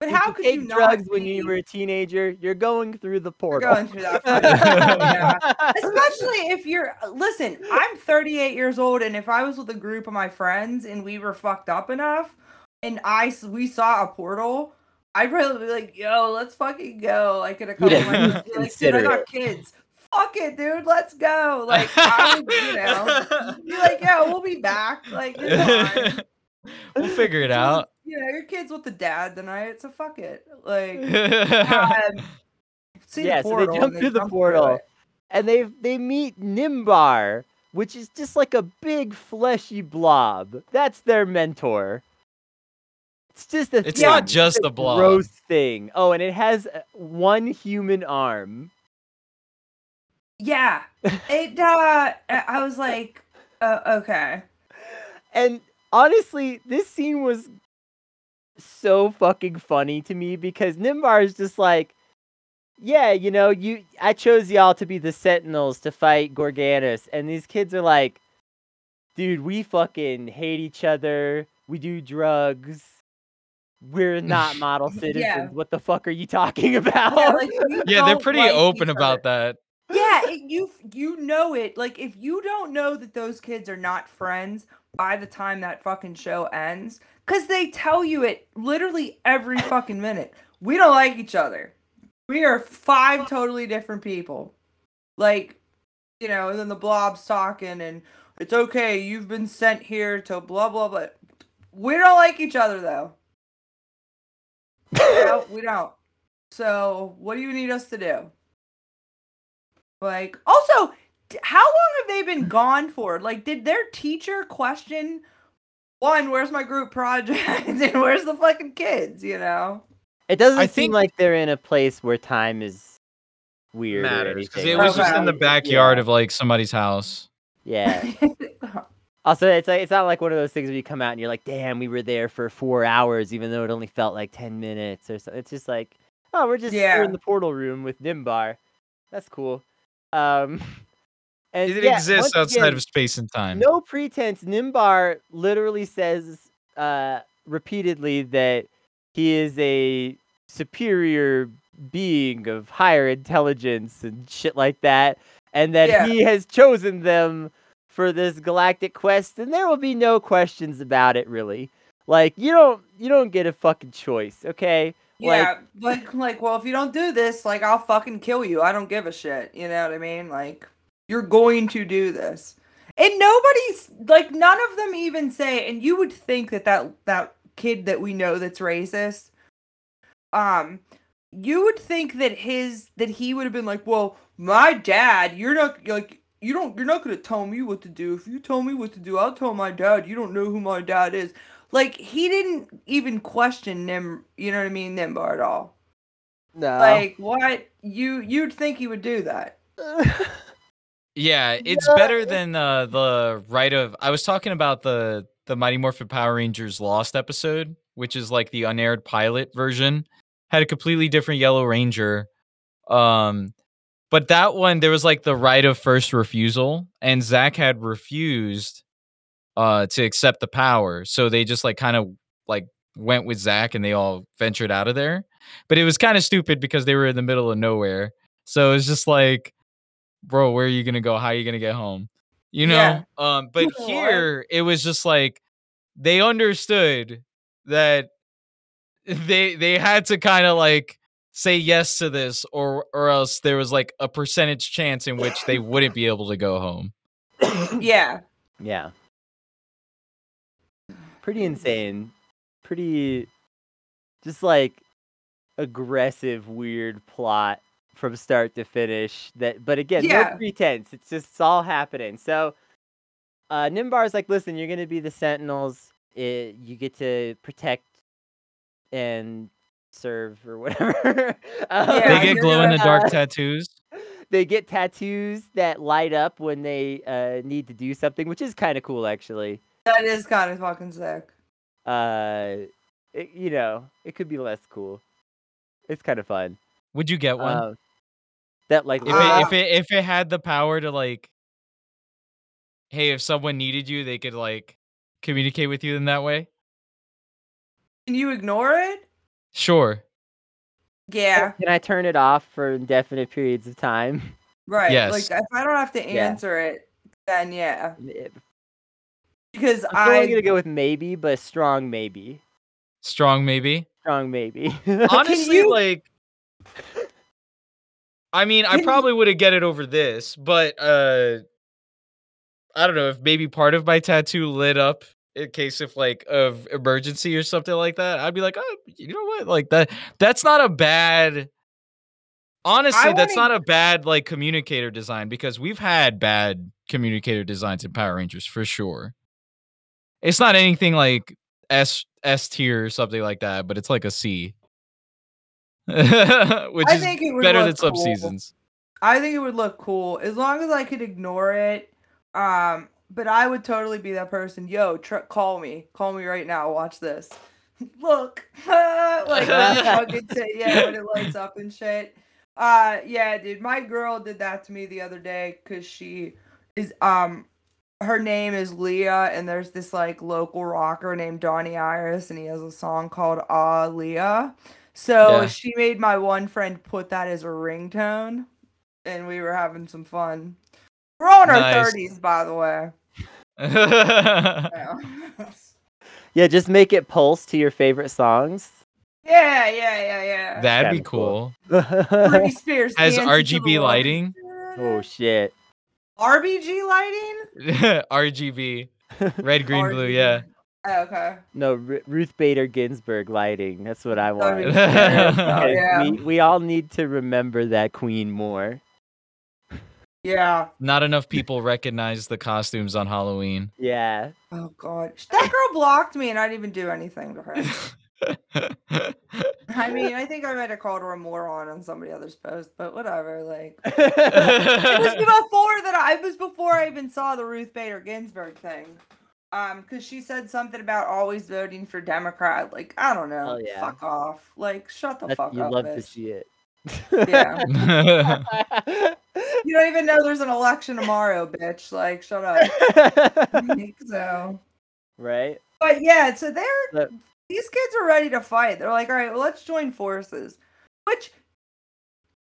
but Did how you could you not drugs when you were a teenager? You're going through the You're portal. going through that yeah. especially if you're uh, listen i'm 38 years old and if i was with a group of my friends and we were fucked up enough and I we saw a portal i'd probably be like yo let's fucking go like in a couple Yeah, months like dude i got kids fuck it dude let's go like i would you know be like yeah we'll be back like we'll figure it It's out. you know your kids with the dad tonight so fuck it like um, see Yeah, the so they jump and through the portal. it. and they they meet Nimbar, which is just like a big fleshy blob. That's their mentor. It's just a It's thing. not just It's a blob. gross thing. Oh, and it has uh, one human arm. Yeah. It uh I I was like uh, okay. And honestly, this scene was so fucking funny to me because Nimbar is just like, yeah, you know, you I chose y'all to be the sentinels to fight Gorganus, and these kids are like, dude, we fucking hate each other. We do drugs. We're not model citizens. Yeah. What the fuck are you talking about? Yeah, like, Yeah, they're pretty like open about that. Yeah, it, you you know it. Like if you don't know that those kids are not friends by the time that fucking show ends, cuz they tell you it literally every fucking minute. We don't like each other. We are five totally different people. Like, you know, and then the blob's talking and it's okay, you've been sent here to blah blah blah. We don't like each other though. no, we don't. So, what do you need us to do? Like, also, how long have they been gone for? Like, did their teacher question one, where's my group project, and where's the fucking kids? You know? It doesn't I seem think- like they're in a place where time is weird Matters because anything. it was just in the backyard Yeah. of like somebody's house. Yeah. Also, it's like it's not like one of those things where you come out and you're like, "Damn, we were there for four hours, even though it only felt like ten minutes or so." It's just like, "Oh, we're just here Yeah. in the portal room with Nimbar. That's cool." Um, and It yeah, exists outside again, of space and time. no pretense. Nimbar literally says uh, repeatedly that he is a superior being of higher intelligence and shit like that, and that Yeah. he has chosen them for this galactic quest, and there will be no questions about it really. Like you don't you don't get a fucking choice, okay? Yeah, like like well, if you don't do this, like I'll fucking kill you. I don't give a shit. You know what I mean? Like you're going to do this. And nobody's like none of them even say and you would think that that that kid that we know that's racist um you would think that his that he would have been like, "Well, my dad, you're not like you don't you're not to tell me what to do. If you tell me what to do, I'll tell my dad. You don't know who my dad is." Like he didn't even question Nim, you know what I mean, Nimbar at all. No. Like what you you'd think he would do that. Yeah, it's No. better than uh, the right of. I was talking about the the Mighty Morphin Power Rangers Lost episode, which is like the unaired pilot version. Had a completely different Yellow Ranger, um, but that one there was like the right of first refusal, and Zach had refused uh, to accept the power, so they just like kind of like went with Zach, and they all ventured out of there. But it was kind of stupid because they were in the middle of nowhere, so it was just like bro, where are you gonna go? How are you gonna get home? You know? Yeah. Um, but What? here it was just like they understood that they they had to kind of like say yes to this or or else there was like a percentage chance in which they wouldn't be able to go home. Yeah. Yeah. Pretty insane. Pretty just like aggressive weird plot from start to finish that but again Yeah. no pretense it's just it's all happening so uh nimbar's like listen you're gonna be the sentinels it, you get to protect and serve or whatever Um, Yeah, they get glow in the uh, dark tattoos. they get tattoos that light up when they uh, need to do something, which is kind of cool, actually. That is kind of fucking sick. Uh, it, you know, it could be less cool. It's kind of fun. Would you get one? Uh, that like if Uh, it if it if it had the power to like hey, if someone needed you, they could like communicate with you in that way? Can you ignore it? Sure. Yeah. can I turn it off for indefinite periods of time? Right. Yes. Like if I don't have to Yeah. answer it, then yeah. It- Because I'm I gonna go with maybe, but strong maybe. Strong maybe. Strong maybe. honestly you- like i mean i Can- probably would have get it over this but uh i don't know if maybe part of my tattoo lit up in case of like of emergency or something like that i'd be like oh you know what like that that's not a bad honestly that's wanna- not a bad like communicator design because we've had bad communicator designs in power rangers for sure it's not anything like s s tier or something like that but it's like a c which I is think it would better than sub cool. seasons. I think it would look cool as long as I could ignore it. Um, but I would totally be that person. Yo, tr- call me, call me right now. Watch this. Look, like fucking say yeah when it lights up and shit. Uh, yeah, dude, my girl did that to me the other day because she is um. Her name is Leah, and there's this like local rocker named Donnie Iris, and he has a song called Ah Leah. So Yeah. she made my one friend put that as a ringtone, and we were having some fun. We're all in our Nice. thirties, by the way. Yeah. yeah, just make it pulse to your favorite songs. yeah, yeah, yeah, yeah. That'd be kinda cool. cool. Britney Spears Has Dancing to the RGB lighting? oh shit. RBG lighting? RGB, red, green, blue. Yeah. Oh, okay. No, Ru- Ruth Bader Ginsburg lighting. That's what I want. Oh, yeah. we, we all need to remember that queen more. Yeah. Not enough people recognize the costumes on Halloween. Yeah. Oh god. That girl blocked me and I didn't even do anything to her. I mean, I think I might have called her a moron on somebody else's post, but whatever. Like it was before that I it was before I even saw the Ruth Bader Ginsburg thing. Um, because she said something about always voting for Democrat. Like, I don't know. Oh, yeah. Fuck off. Like, shut the That- fuck you up. love to see it. Yeah. You don't even know there's an election tomorrow, bitch. Like, shut up. so right? But yeah, so they're these kids are ready to fight. They're like, all right, well, let's join forces. Which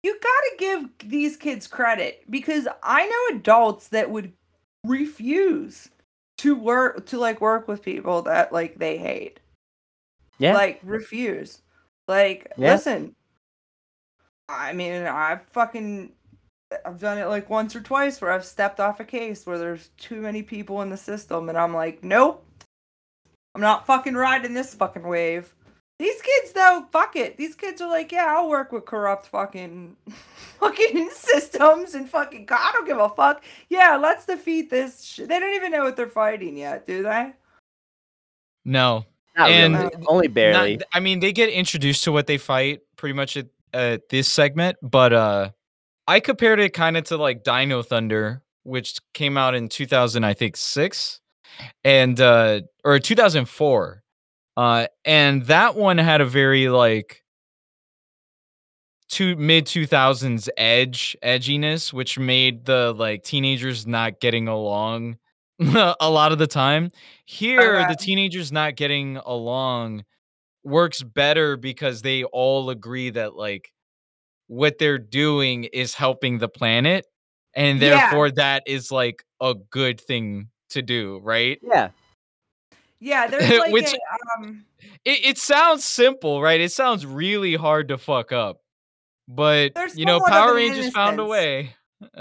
you gotta give these kids credit because I know adults that would refuse to work to like work with people that like they hate. Yeah. Like refuse. Like, Yeah. listen. I mean, I've fucking I've done it like once or twice where I've stepped off a case where there's too many people in the system and I'm like, nope. I'm not fucking riding this fucking wave. These kids though, fuck it. These kids are like, yeah, I'll work with corrupt fucking fucking systems and fucking God, I don't give a fuck. Yeah, let's defeat this. Sh-. They don't even know what they're fighting yet, do they? No, Not And- really. Only barely. Not- I mean, they get introduced to what they fight pretty much at, at this segment, but uh, I compared it kind of to like Dino Thunder, which came out in 2000, I think six, and uh, or 2004, uh, and that one had a very like two mid 2000s edge edginess, which made the like teenagers not getting along a lot of the time. Here, the teenagers not getting along works better because they all agree that like what they're doing is helping the planet and Yeah. therefore that is like a good thing to do right yeah. Yeah, there's like Which- a um it, it sounds simple right it sounds really hard to fuck up but There's you know power an rangers found a way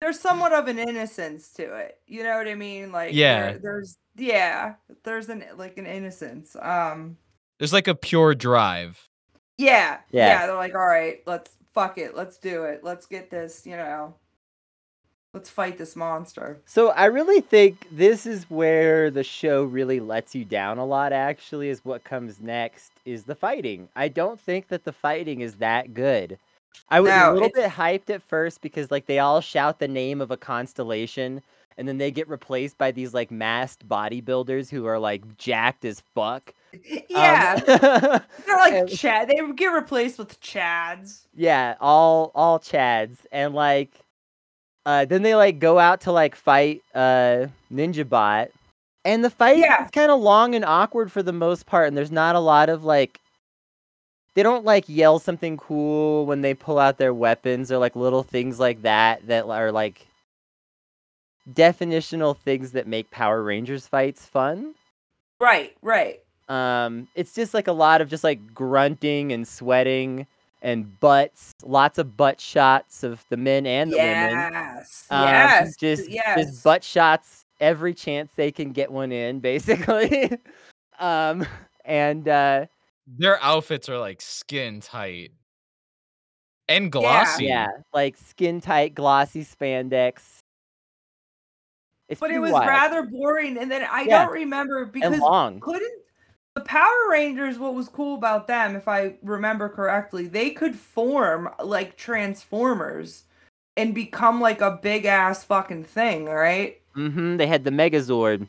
there's somewhat of an innocence to it. You know what I mean? Like Yeah. there- there's yeah, there's an like an innocence. Um there's like a pure drive yeah, Yeah. yeah. they're like, all right, let's fuck it, let's do it, let's get this, you know, let's fight this monster. So I really think this is where the show really lets you down a lot actually is what comes next is the fighting. I don't think that the fighting is that good. I was No, a little bit hyped at first because like they all shout the name of a constellation and then they get replaced by these like masked bodybuilders who are like jacked as fuck. Yeah, Um, they're like and- Chad. They get replaced with Chads. Yeah, all all Chads and like uh then they like go out to like fight uh Ninja Bot. And the fight Yeah. is kind of long and awkward for the most part and there's not a lot of like they don't like yell something cool when they pull out their weapons or like little things like that that are like definitional things that make Power Rangers fights fun. Right, right. Um, it's just like a lot of just like grunting and sweating and butts, lots of butt shots of the men and the women. Yes, Um, yes, just yes. just butt shots every chance they can get one in, basically. um, and uh, their outfits are like skin tight and glossy yeah, like skin tight, glossy spandex. It's but it was wild. rather boring. And then I Yeah. don't remember and because long. couldn't the Power Rangers, what was cool about them, if I remember correctly, they could form like Transformers and become like a big ass fucking thing, all right? Mm-hmm. They had the Megazord.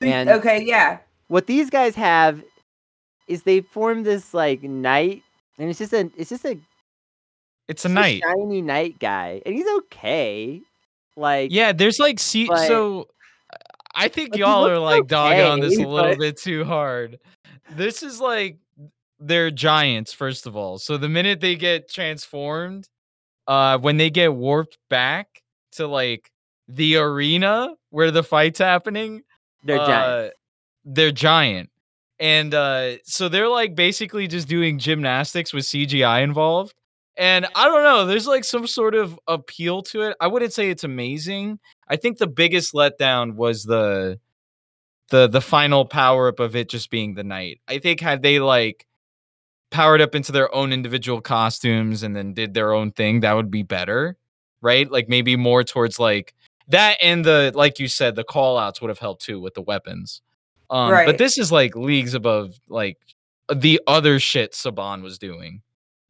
And okay, yeah. what these guys have is they form this like knight, and it's just a it's just a it's a just night shiny knight guy, and he's okay. Like yeah there's like see but- so i think Like, y'all are like dogging on this a little but- bit too hard. This is like they're giants first of all. So the minute they get transformed uh when they get warped back to like the arena where the fight's happening they're uh, giant. they're giant. And uh so they're like basically just doing gymnastics with cgi involved. And i don't know there's like some sort of appeal to it. I wouldn't say it's amazing i think the biggest letdown was the the the final power up of it just being the night i think had they like powered up into their own individual costumes and then did their own thing that would be better right? Like maybe more towards like that and the like you said the call outs would have helped too with the weapons. Um Right. but this is like leagues above like the other shit saban was doing.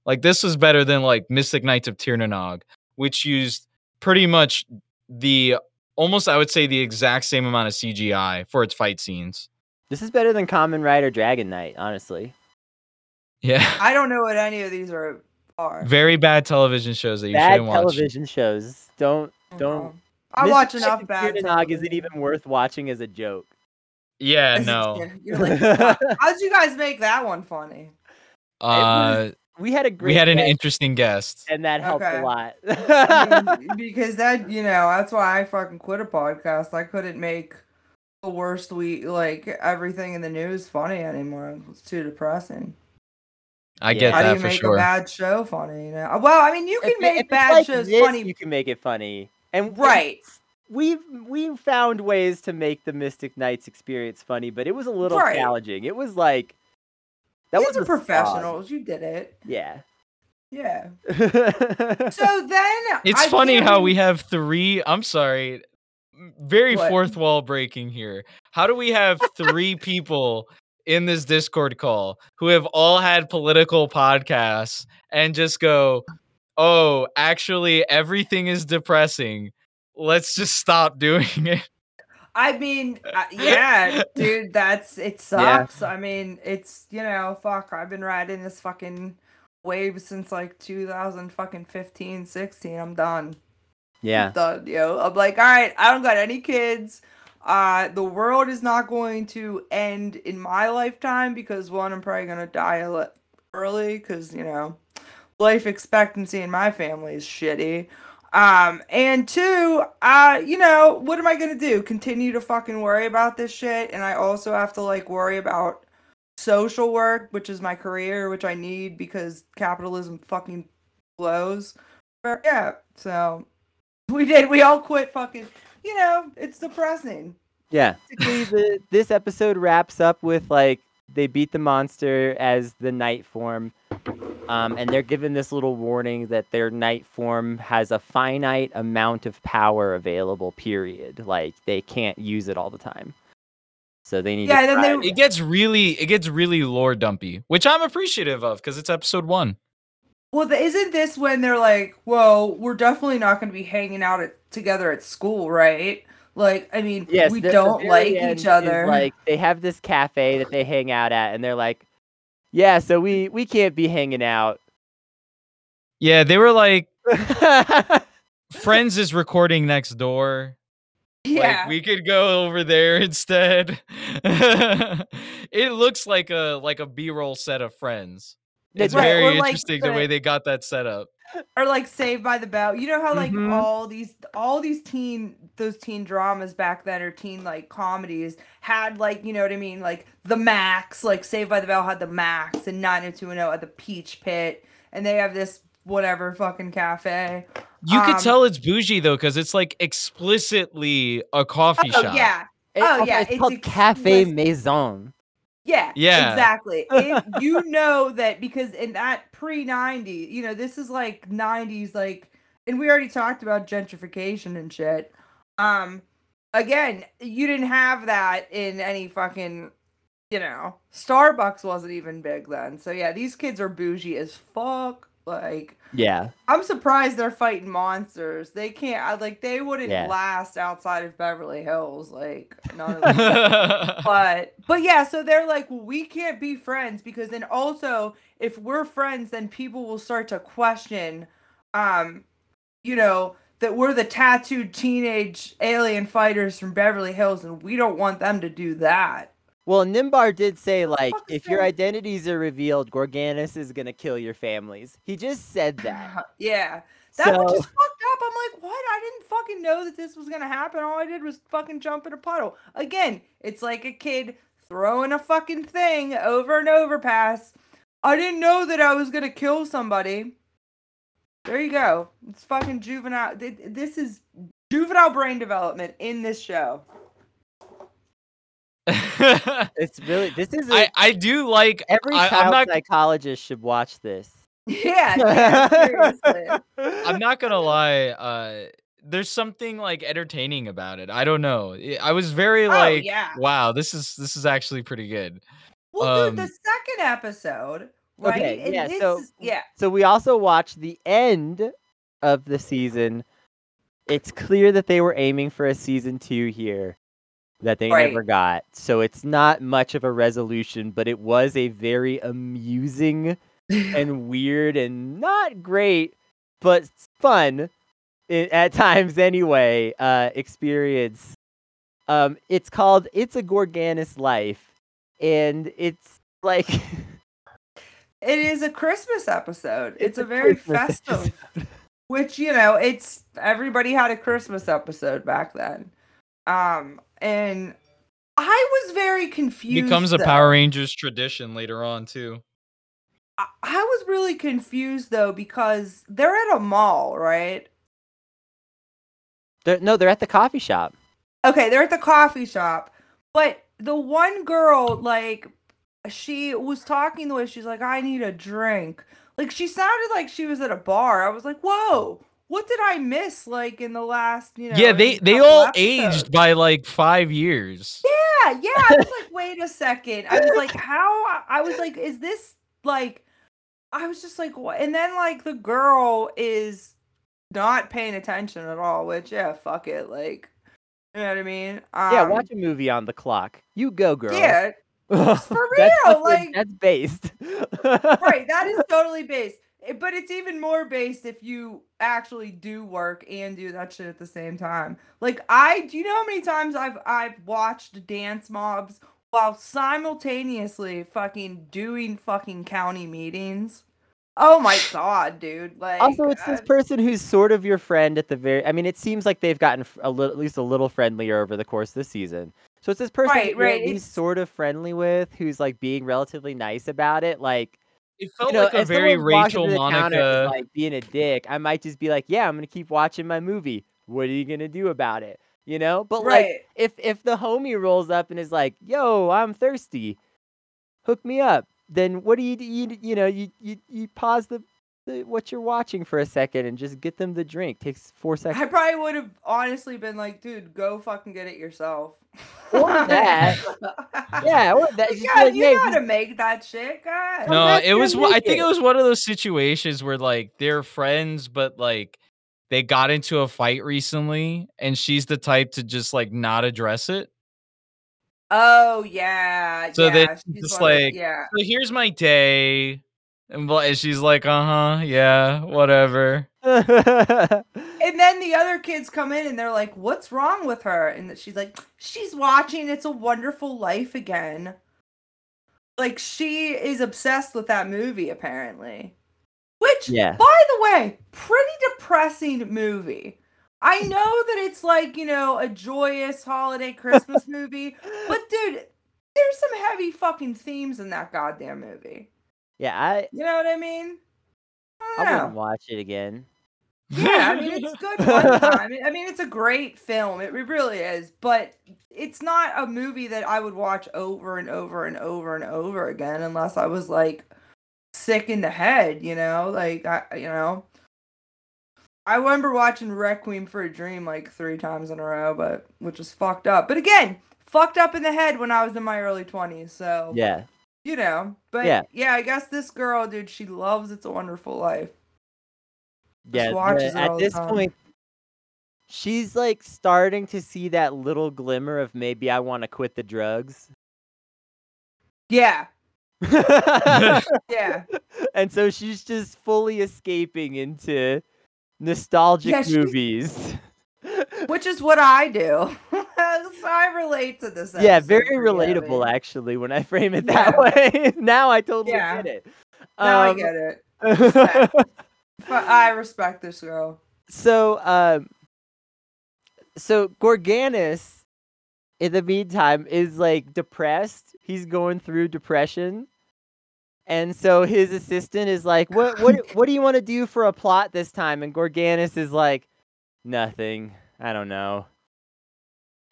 Like this was better than like mystic knights of Tir Na Nog which used pretty much the almost i would say the exact same amount of cgi for its fight scenes This is better than Kamen Rider Dragon Knight, honestly. yeah I don't know what any of these are are. very bad television shows that you Bad shouldn't watch television shows. Don't don't. Um, I Mystic watch enough bad. Tir Na Nog television. isn't even worth watching as a joke. yeah no. You're like, how'd you guys make that one funny? uh We had a great we had an guest, interesting guest and that helped Okay. a lot. I mean, because that you know that's why I fucking quit a podcast. I couldn't make the worst week like everything in the news funny anymore. It's too depressing. I Yeah. get How do that you for make sure. a bad show funny? You know? Well, I mean, you can If make if bad like shows this, funny. You can make it funny, and and Right. We've we've found ways to make the Mystic Knights experience funny, but it was a little Right. challenging. It was like that These was are a slog. professionals. You did it. Yeah. Yeah. So then It's I funny can't how we have three. I'm sorry, very What? fourth wall breaking here. How do we have three people in this Discord call who have all had political podcasts and just go, "Oh, actually, everything is depressing. Let's just stop doing it." I mean, uh, yeah, dude, that's it Yeah. sucks. I mean, it's you know, fuck. I've been riding this fucking wave since like 2000 fucking 15, 16. I'm done. yeah. done, yo. I'm like, all right, I don't got any kids. Uh, the world is not going to end in my lifetime because one, I'm probably gonna die a li- early because you know, life expectancy in my family is shitty. Um, and two, uh, you know, what am I gonna do? Continue to fucking worry about this shit, and I also have to like worry about social work, which is my career, which I need because capitalism fucking blows. But yeah, so we did. We all quit fucking. You know, it's depressing. Yeah. The this episode wraps up with like they beat the monster as the night form. Um, and they're given this little warning that their night form has a finite amount of power available. Period. Like they can't use it all the time, so they need. Yeah, to then try- they- It gets really, it gets really lore dumpy, which I'm appreciative of because it's episode one. Well, isn't this when they're like, "Well, we're definitely not going to be hanging out at, together at school, right?" Like, I mean, Yes, we the- the don't very like each other. Like they have this cafe that they hang out at, and they're like, "Yeah, so we we can't be hanging out." Yeah, they were like, Friends is recording next door. yeah, Like we could go over there instead. it looks like a like a B-roll set of friends. It's Right, very like interesting the way they got that set up. Or like Saved by the Bell. You know how like Mhm. all these all these teen those teen dramas back then or teen like comedies had like you know what I mean like the Max like Saved by the Bell had the Max and 90210 at the Peach Pit and they have this whatever fucking cafe. You could Um, tell it's bougie though, because it's like explicitly a coffee Oh shop. yeah, It- Oh, also, yeah, it's, it's called Cafe explicit. Maison. Yeah, Yeah. exactly. It, you know that because in that pre 90, you know, this is like 90s, like, and we already talked about gentrification and shit. Um, again, you didn't have that in any fucking, you know, Starbucks wasn't even big then. So yeah, these kids are bougie as fuck. Like, Yeah, I'm surprised they're fighting monsters. They can't, I, like, they wouldn't Yeah. last outside of Beverly Hills. Like, none of them but but yeah so they're like well, we can't be friends because then also if we're friends then people will start to question um you know that we're the tattooed teenage alien fighters from beverly hills and we don't want them to do that Well, Nimbar did say like, if your identities are revealed, Gorganus is gonna kill your families. He just said that. yeah. That so was just fucked up. I'm like what? I didn't fucking know that this was gonna happen. All i did was fucking jump in a puddle. Again it's like a kid throwing a fucking thing over and over pass i didn't know that i was gonna kill somebody. There you go. It's fucking juvenile this is juvenile brain development in this show it's really this is a, I, I do like every I, child I'm not psychologist should watch this. yeah, yeah seriously I'm not gonna lie. Uh, there's something like entertaining about it. I don't know. I- I was very Oh, like, yeah. wow, this is this is actually pretty good. well dude the Um, second episode right Okay, and yeah, this so- yeah So we also watched the end of the season. It's clear that they were aiming for a season two here that they Right. never got. So it's not much of a resolution, but it was a very amusing and weird and not great, but fun at times anyway. Uh, experience. Um, it's called "It's a Gorganus Life," and it's like It is a Christmas episode. It's, It's a, a very Christmas festive, which you know, it's everybody had a Christmas episode back then. Um, and I was very confused. Becomes a though. Power Rangers tradition later on too. I, I was really confused though because they're at a mall, right? They're, no, they're at the coffee shop. Okay, they're at the coffee shop, but the one girl, like, she was talking the way she's like, I need a drink. Like, she sounded like she was at a bar. I was like, whoa, what did I miss, like, in the last, you know? yeah, they they all episodes? aged by like five years. Yeah, yeah. I was like, wait a second. I was like, how? I was like, is this like? I was just like, what? And then like the girl is not paying attention at all. Which yeah, fuck it. Like, you know what I mean? Um, yeah, watch a movie on the clock. You go, girl. Yeah, for fucking- real, like- that's based. right. That is totally based. Eh, But it's even more based if you actually do work and do that shit at the same time. Like I, do you know how many times I've I've watched Dance Moms while simultaneously fucking doing fucking county meetings? Oh my god, dude! Like Also, it's this uh, person who's sort of your friend at the very. I mean, it seems like they've gotten a little, at least a little friendlier over the course of the season. So it's this person Right, right, it's- sort of friendly with, who's like being relatively nice about it. Like, It felt you know, like a very someone walks up Rachel to the counter and is, Monica. like being a dick, I might just be like, "Yeah, I'm gonna keep watching my movie. What are you gonna do about it?" You know. But like, if if the homie rolls up and is like, "Yo, I'm thirsty, hook me up," then what do you do? You, you know, you, you you pause the, the what you're watching for a second and just get them the drink. Takes four seconds. I probably would have honestly been like, dude, go fucking get it yourself. Or that. yeah, or that. just be God, like, you "Hey, know how just- to make that shit, God. No, it was. one- I make think it. it was one of those situations where like they're friends, but like they got into a fight recently, and she's the type to just like not address it. Oh yeah. So yeah, then just one like- yeah. So here's my day, and she's like, uh huh, yeah, whatever. And then the other kids come in and they're like, "What's wrong with her?" And she's like, "She's watching It's a Wonderful Life again." Like she is obsessed with that movie apparently. Which, Yeah. by the way, pretty depressing movie. I know that it's like, you know, a joyous holiday Christmas movie, but dude, there's some heavy fucking themes in that goddamn movie. Yeah, I You know what I mean? I I wouldn't watch it again. Yeah, I mean it's good one time. I mean it's a great film. It, really is, but it's not a movie that I would watch over and over and over and over again unless I was like sick in the head, you know? Like I you know. I remember watching Requiem for a Dream like 3 times in a row, but which is fucked up. But again, fucked up in the head when I was in my early 20s, so Yeah. You know. But Yeah. yeah, I guess this girl, dude, she loves It's a Wonderful Life. Yeah, watches the- it at this time. point, she's like starting to see that little glimmer of maybe I want to quit the drugs. Yeah. Yeah. and so she's just fully escaping into nostalgic Yeah, movies. Which is what I do. so I relate to this. yeah, very relatable heavy. actually when I frame it that way. now I totally Yeah. get it. Now I Um, get it. Respect. But I respect this girl. so um so Gorganus in the meantime is like depressed. He's going through depression. And so his assistant is like, "What what what do you want to do for a plot this time?" And Gorganus is like, "Nothing. I don't know.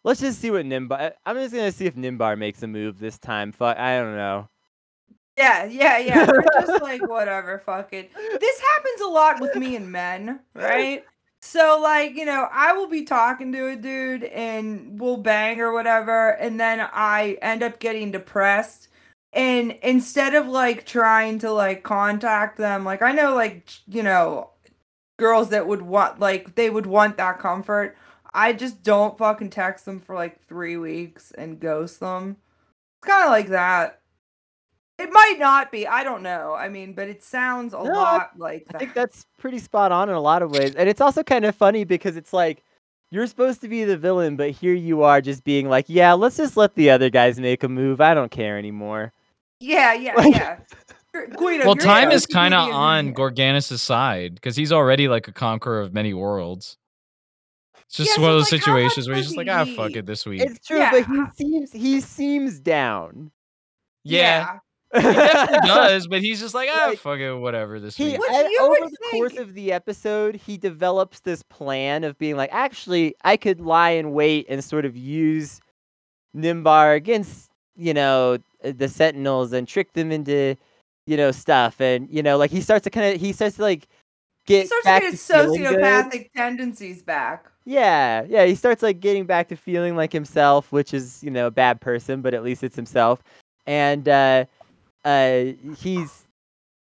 Let's just see what Nimbar. I'm just gonna see if Nimbar makes a move this time. Fuck, I don't know. Yeah, yeah, yeah. We're just like whatever, fucking. This happens a lot with me and men, right? So like, you know, I will be talking to a dude and we'll bang or whatever, and then I end up getting depressed. And instead of like trying to like contact them, like I know like you know, girls that would want like they would want that comfort. I just don't fucking text them for like three weeks and ghost them. It's kind of like that. It might not be. I don't know. I mean, but it sounds a No, I- lot like I think that's pretty spot on in a lot of ways. And it's also kind of funny because it's like you're supposed to be the villain, but here you are just being like, yeah, let's just let the other guys make a move. I don't care anymore. yeah, yeah, Like- yeah. You're- Guido, well, time is kind of on villain. Gorganus' side because he's already like a conqueror of many worlds. It's just Yeah, one so of those like, situations where he's just like, ah, fuck it this week. It's true, but he seems he seems down. yeah, He definitely does, but he's just like, ah, Like, fuck it, whatever. This He week. Which over would the course of the episode, he develops this plan of being like, actually, I could lie in wait and sort of use Nimbar against, you know, the Sentinels and trick them into, you know, stuff. And you know, like he starts to kind of he starts to like get He starts to get his sociopathic tendencies back. Yeah, yeah, he starts like getting back to feeling like himself, which is you know a bad person, but at least it's himself. And uh, uh, he's,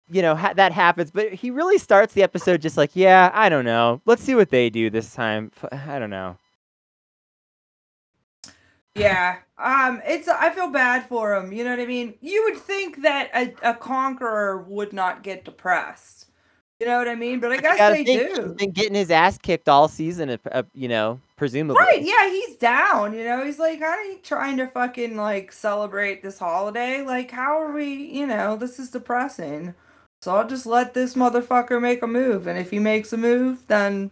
you know, ha- that happens, but he really starts the episode just like, yeah, I don't know, let's see what they do this time. I don't know. Yeah. Um it's I feel bad for him, you know what I mean? You would think that a, a conqueror would not get depressed. You know what I mean? But I But you guess gotta they think, He's do. been getting his ass kicked all season, uh, uh, you know, presumably. Right, yeah, he's down, you know. He's like, how are you trying to fucking like celebrate this holiday? Like, how are we, you know, this is depressing. So I'll just let this motherfucker make a move. And if he makes a move, then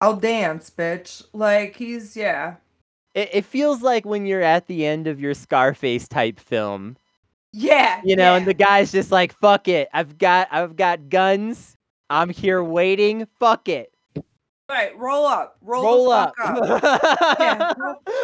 I'll dance, bitch. Like he's yeah. It, it feels like when you're at the end of your Scarface type film, Yeah. you know, and the guy's just like, "Fuck it, I've got, I've got guns. I'm here waiting. Fuck it, All right, roll up. Roll, roll up." fuck up. Yeah,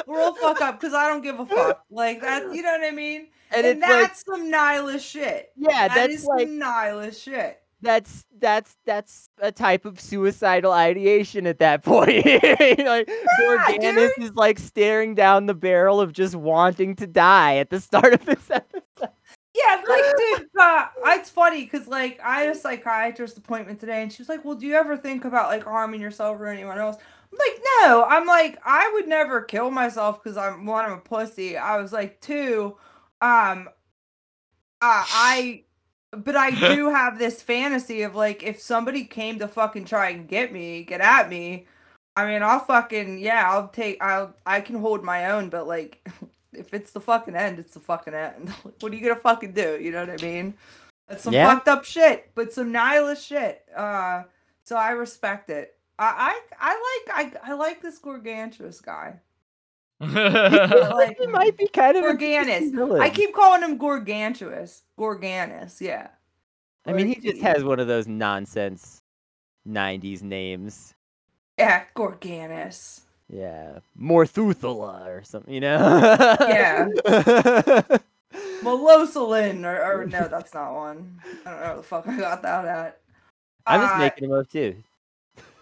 roll the fuck up because I don't give a fuck. Like that, you know what I mean? and And, it's like, that's some nihilist shit. yeah, That that's is like, some nihilist shit. That's that's that's a type of suicidal ideation at that point. like Gorganus is like staring down the barrel of just wanting to die at the start of this episode. Yeah, like, dude, uh, it's funny because, like, I had a psychiatrist appointment today, and she was like, "Well, do you ever think about like harming yourself or anyone else?" I'm like, "No." I'm like, I would never kill myself because I'm one, I'm a pussy. I was like, two, um, uh, I, but I do have this fantasy of like, if somebody came to fucking try and get me, get at me. I mean, I'll fucking yeah, I'll take, I'll, I can hold my own, but like, if it's the fucking end, it's the fucking end. what are you gonna fucking do? You know what I mean? That's some Yeah. fucked up shit, but some nihilist shit. Uh, so I respect it. I I, I like I I like this Gorgantuous guy. like- he might be kind of a Gorganus. decent villain. I keep calling him Gorgantuous. Gorganus, yeah. I mean, he just has one of those nonsense '90s names. yeah, Gorganus. Yeah, Morthuthala or something, you know? Yeah. Malosalin, or, or no, that's not one. I don't know where the fuck I got that at. I'm just Uh, making them up too.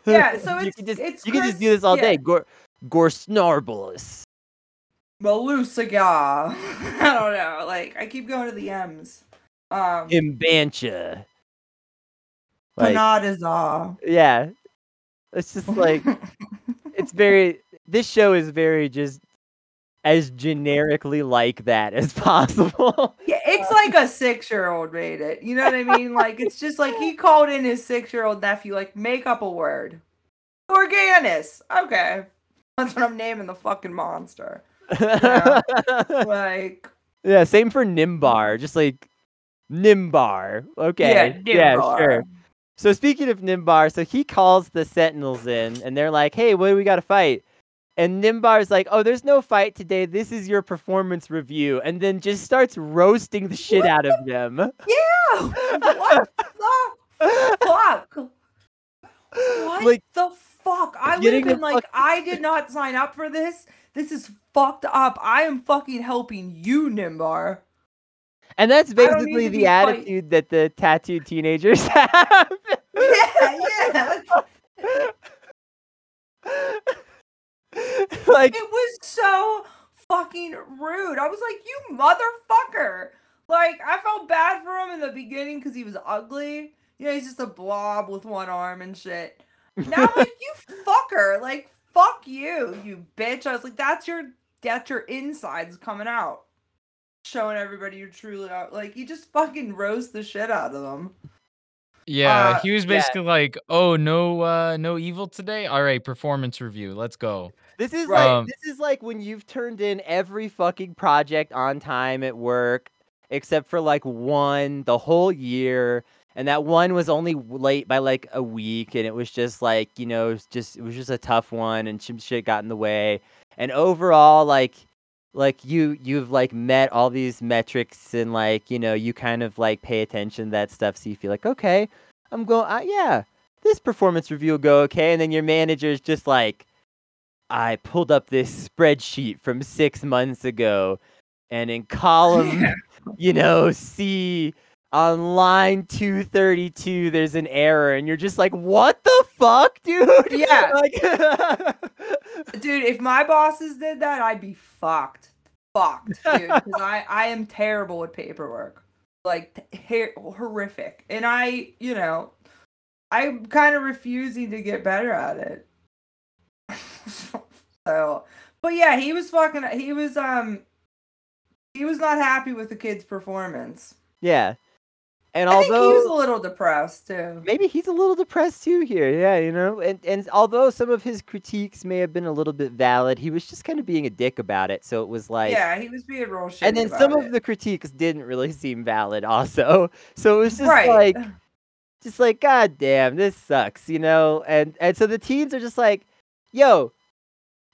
yeah, so you it's- can just it's you can just do this all yeah. day. Gor Gorsnarbolus. Malusaga. I don't know. Like I keep going to the M's. Um Imbancha. Like, Panadaza. yeah. It's just like it's very this show is very just as generically like that as possible. Yeah, it's like a six year old made it. You know what I mean? Like it's just like he called in his six year old nephew, like, make up a word. Organis. Okay. That's what I'm naming the fucking monster. Like yeah, same for Nimbar. Just like Nimbar. Okay. yeah, Yeah. sure. So speaking of Nimbar, so he calls the Sentinels in, and they're like, "Hey, what do we got to fight?" And Nimbar's like, "Oh, there's no fight today. This is your performance review," and then just starts roasting the shit out of them. Yeah. What the fuck? What Like the fuck? I would have been like, I did not sign up for this. This is fucked up. I am fucking helping you, Nimbar. And that's basically the be fight- attitude that the tattooed teenagers have. Yeah, yeah. like, It was so fucking rude. I was like, you motherfucker. Like, I felt bad for him in the beginning because he was ugly. You know, he's just a blob with one arm and shit. Now I'm like, you fucker. Like, fuck you, you bitch. I was like, that's your that's your insides coming out. Showing everybody you're truly out. Like, you just fucking roast the shit out of them. Yeah, Uh, he was yeah. basically like, "Oh, no, uh, no evil today. All right, performance review. Let's go." this is Right. like this is like when you've turned in every fucking project on time at work, except for like one the whole year, and that one was only late by like a week, and it was just like you know, just it was just a tough one, and some shit got in the way, and overall like like you you've like met all these metrics and like you know you kind of like pay attention to that stuff so you feel like okay i'm going uh, yeah this performance review will go okay and then your manager's just like i pulled up this spreadsheet from six months ago and in column Yeah. you know c on line 232 there's an error and you're just like what the fuck dude Yeah. like Dude, if my bosses did that, I'd be fucked. Fucked, dude. Because I, I am terrible with paperwork. Like, t- her- horrific. And I, you know, I'm kind of refusing to get better at it. so, but yeah, he was fucking, he was, um, he was not happy with the kid's performance. yeah and I although he was a little depressed too. maybe he's a little depressed too here. Yeah, you know, and and although some of his critiques may have been a little bit valid, he was just kind of being a dick about it. So it was like, yeah, he was being real shitty and then some of the critiques didn't really seem valid, also. So it was just right. like, just like, god damn, this sucks, you know. And and so the teens are just like, yo,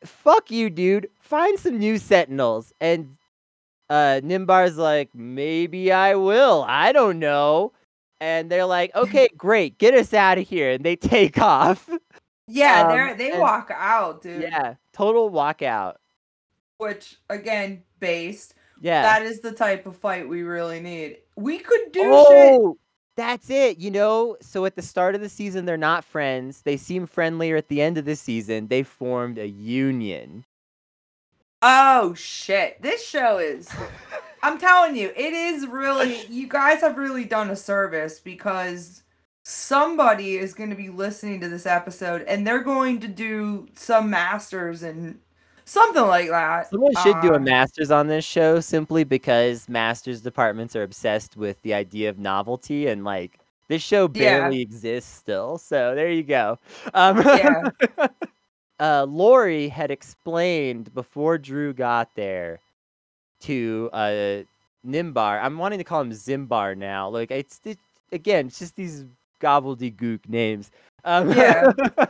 fuck you, dude. Find some new Sentinels. And uh, Nimbar's like, maybe I will. I don't know. And they're like, okay, great, get us out of here. And they take off. yeah, um, they they walk out, dude. Yeah, total walkout. which again based Yeah. that is the type of fight we really need we could do shit oh, that's it. You know, so at the start of the season, they're not friends. They seem friendlier at the end of the season. They formed a union. Oh shit this show is i'm telling you it is really you guys have really done a service because somebody is going to be listening to this episode and they're going to do some masters and something like that Someone should do a Um, master's on this show simply because master's departments are obsessed with the idea of novelty and like this show Yeah. barely exists still. So there you go. Um, Yeah. uh, Lori had explained before Drew got there to uh, Nimbar. I'm wanting to call him Zimbar now. Like it's it, again, it's just these gobbledygook names. Um, Yeah.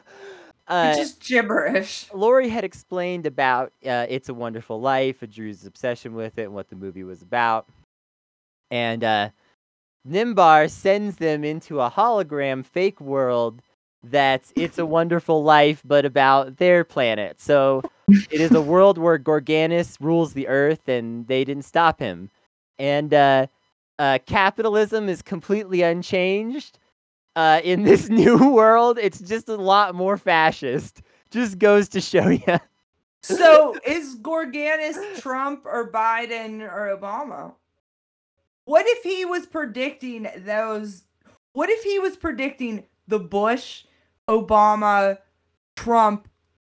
uh, just gibberish Lori had explained about uh, It's a Wonderful Life, Drew's obsession with it, and what the movie was about. And uh, Nimbar sends them into a hologram fake world that's It's a Wonderful Life, but about their planet. So it is a world where Gorganus rules the earth, and they didn't stop him. And uh, uh, capitalism is completely unchanged. Uh, in this new world, it's just a lot more fascist just goes to show you. So is Gorganus Trump or Biden or Obama? What if he was predicting those? What if he was predicting the Bush, Obama, Trump,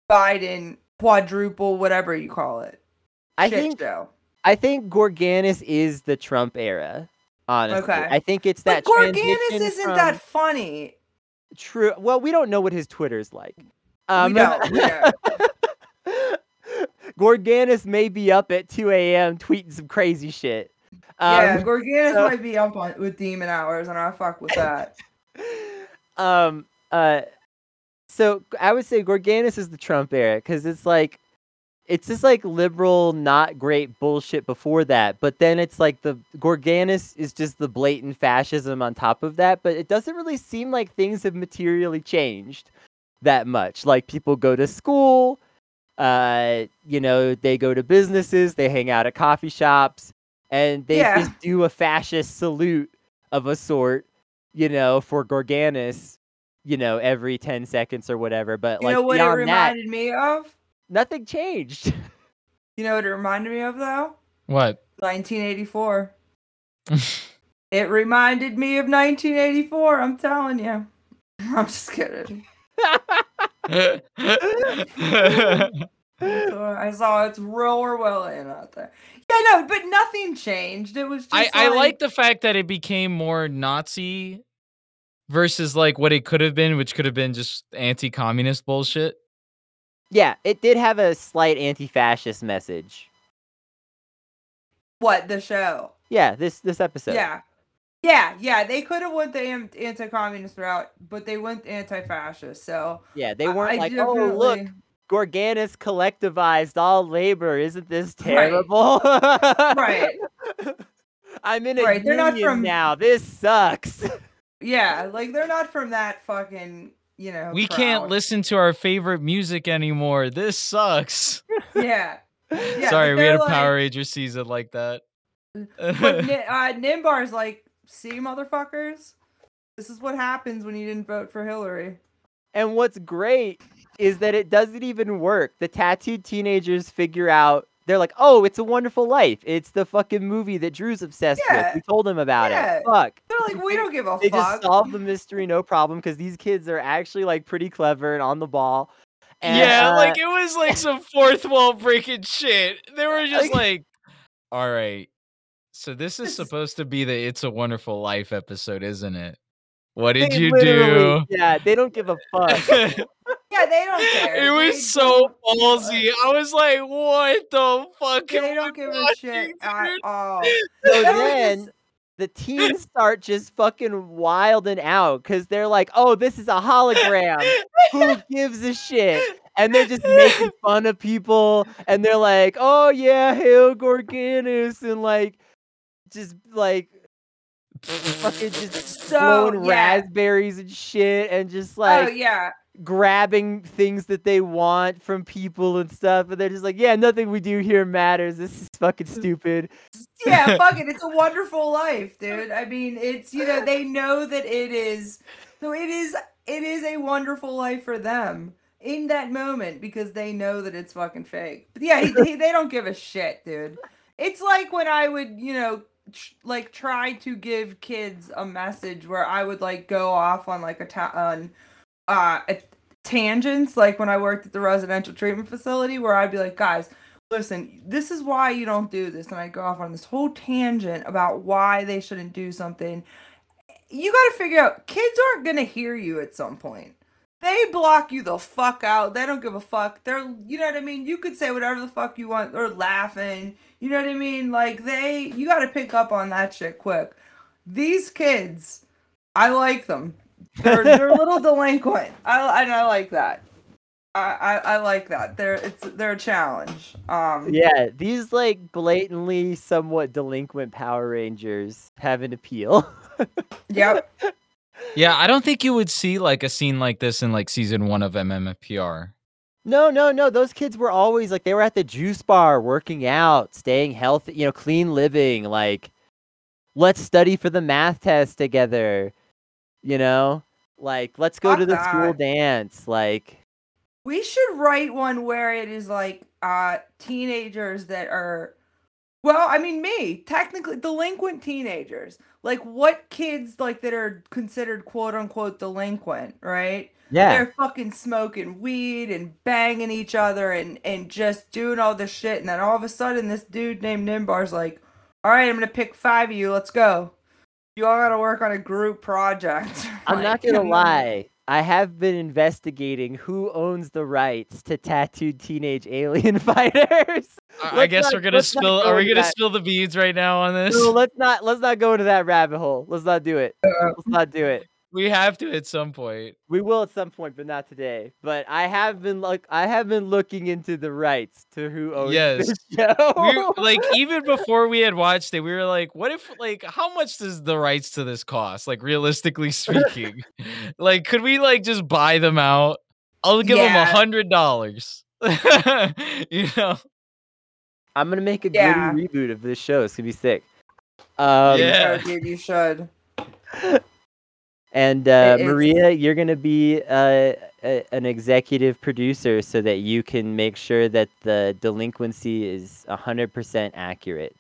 Biden quadruple, whatever you call it? I shit think show. I think Gorganus is the Trump era. Honestly, Okay. I think it's But that. Gorganus transition isn't from- that funny. true. Well, we don't know what his Twitter's like. Um, we don't. We don't. Gorganus may be up at 2 a.m. tweeting some crazy shit. Um, yeah, Gorganus so- might be up on with demon hours, and I fuck with that. um uh so i would say gorganus is the trump era because it's like it's just like liberal not great bullshit before that but then it's like the gorganus is just the blatant fascism on top of that but it doesn't really seem like things have materially changed that much like people go to school uh you know they go to businesses they hang out at coffee shops and they Yeah. just do a fascist salute of a sort you know, for Gorganus, you know, every 10 seconds or whatever. But You like know what it beyond that, reminded me of? nothing changed. You know what it reminded me of though? What? 1984. It reminded me of 1984. I'm telling you. I'm just kidding. So I saw it's real Orwellian out there. Yeah, no, but nothing changed. It was just I, I like, like the fact that it became more Nazi versus like what it could have been, which could have been just anti-communist bullshit. yeah, it did have a slight anti fascist message. what the show. Yeah, this this episode. Yeah. Yeah, yeah, they could have went the anti-communist route, but they went anti-fascist. So Yeah, they weren't I like, oh, look, definitely- Gorganus collectivized all labor. Isn't this terrible? Right. I'm in a Right, they're not from- now. This sucks. Yeah, like they're not from that fucking, you know. we can't listen to our favorite music anymore. This sucks. Yeah. Yeah, Sorry, we had a like- Power Ranger season like that. But Ni- uh, Nimbar's like, see, motherfuckers, this is what happens when you didn't vote for Hillary. And what's great is that it doesn't even work. The tattooed teenagers figure out they're like, "Oh, it's a wonderful life. It's the fucking movie that Drew's obsessed Yeah. with. We told him about Yeah. it. Fuck." They're like, we don't give a They fuck. just solve the mystery, no problem, because these kids are actually like pretty clever and on the ball. And, yeah, uh, like it was like some fourth wall breaking shit. They were just Like- like, all right. So this is supposed to be the It's a Wonderful Life episode, isn't it? What did they you do? Yeah, they don't give a fuck. Yeah, they don't care. it They was so don't- ballsy. I was like, what the fuck? am They I don't give a watching, shit at all. So then the teens start just fucking wilding out because they're like, "Oh, this is a hologram. Who gives a shit?" And they're just making fun of people, and they're like, "Oh yeah, hail Gorganus," and like, just like fucking just So, blowing yeah. raspberries and shit, and just oh, like oh yeah, grabbing things that they want from people and stuff, and they're just like, "Yeah, nothing we do here matters. This is fucking stupid." yeah, fuck it. It's a wonderful life, dude. I mean, it's you know they know that it is. So it is. It is a wonderful life for them in that moment because they know that it's fucking fake. But yeah, he, he- they don't give a shit, dude. It's like when I would, you know, tr- like try to give kids a message where I would like go off on like a ta- on uh tangents like when I worked at the residential treatment facility where I'd be like, guys, listen, this is why you don't do this. And I go off on this whole tangent about why they shouldn't do something. You got to figure out kids aren't going to hear you at some point. They block you the fuck out. They don't give a fuck. They're, you know what I mean? You could say whatever the fuck you want They're laughing. You know what I mean? Like they, you got to pick up on that shit quick. These kids, I like them. They're, they're a little delinquent. I, and I like that. I, I, I like that. They're it's they're a challenge. Um, Yeah, these like blatantly somewhat delinquent Power Rangers have an appeal. Yep. Yeah, I don't think you would see like a scene like this in like season one of MMPR. no, no, no. Those kids were always like they were at the juice bar, working out, staying healthy, you know, clean living. Like, let's study for the math test together. You know, like let's go Fuck to the school dance. Like, We should write one where it is like uh teenagers that are well, I mean me, technically delinquent teenagers. Like what kids like that are considered quote unquote delinquent, right? yeah, They're fucking smoking weed and banging each other and and just doing all this shit and then all of a sudden this dude named Nimbar's like, "All right, I'm going to pick 5 of you. Let's go." You all got to work on a group project. I'm not gonna lie. I have been investigating who owns the rights to tattooed teenage alien fighters. I- I guess not- we're gonna spill. go Are we gonna that. spill the beads right now on this? No, let's not let's not go into that rabbit hole. Let's not do it. Uh, Let's not do it. We have to at some point. We will at some point, but not today. But I have been like I have been looking into the rights to who owns Yes. this show. We like even before we had watched it, we were like, "What if like how much does the rights to this cost? Like realistically speaking, like could we like just buy them out? I'll give them a hundred dollars. you know? I'm gonna make a Yeah. gritty reboot of this show. It's gonna be sick. Um, Yeah. Dude, you should. And uh, It is- Maria, you're gonna be uh, a, an executive producer so that you can make sure that the delinquency is 100% accurate.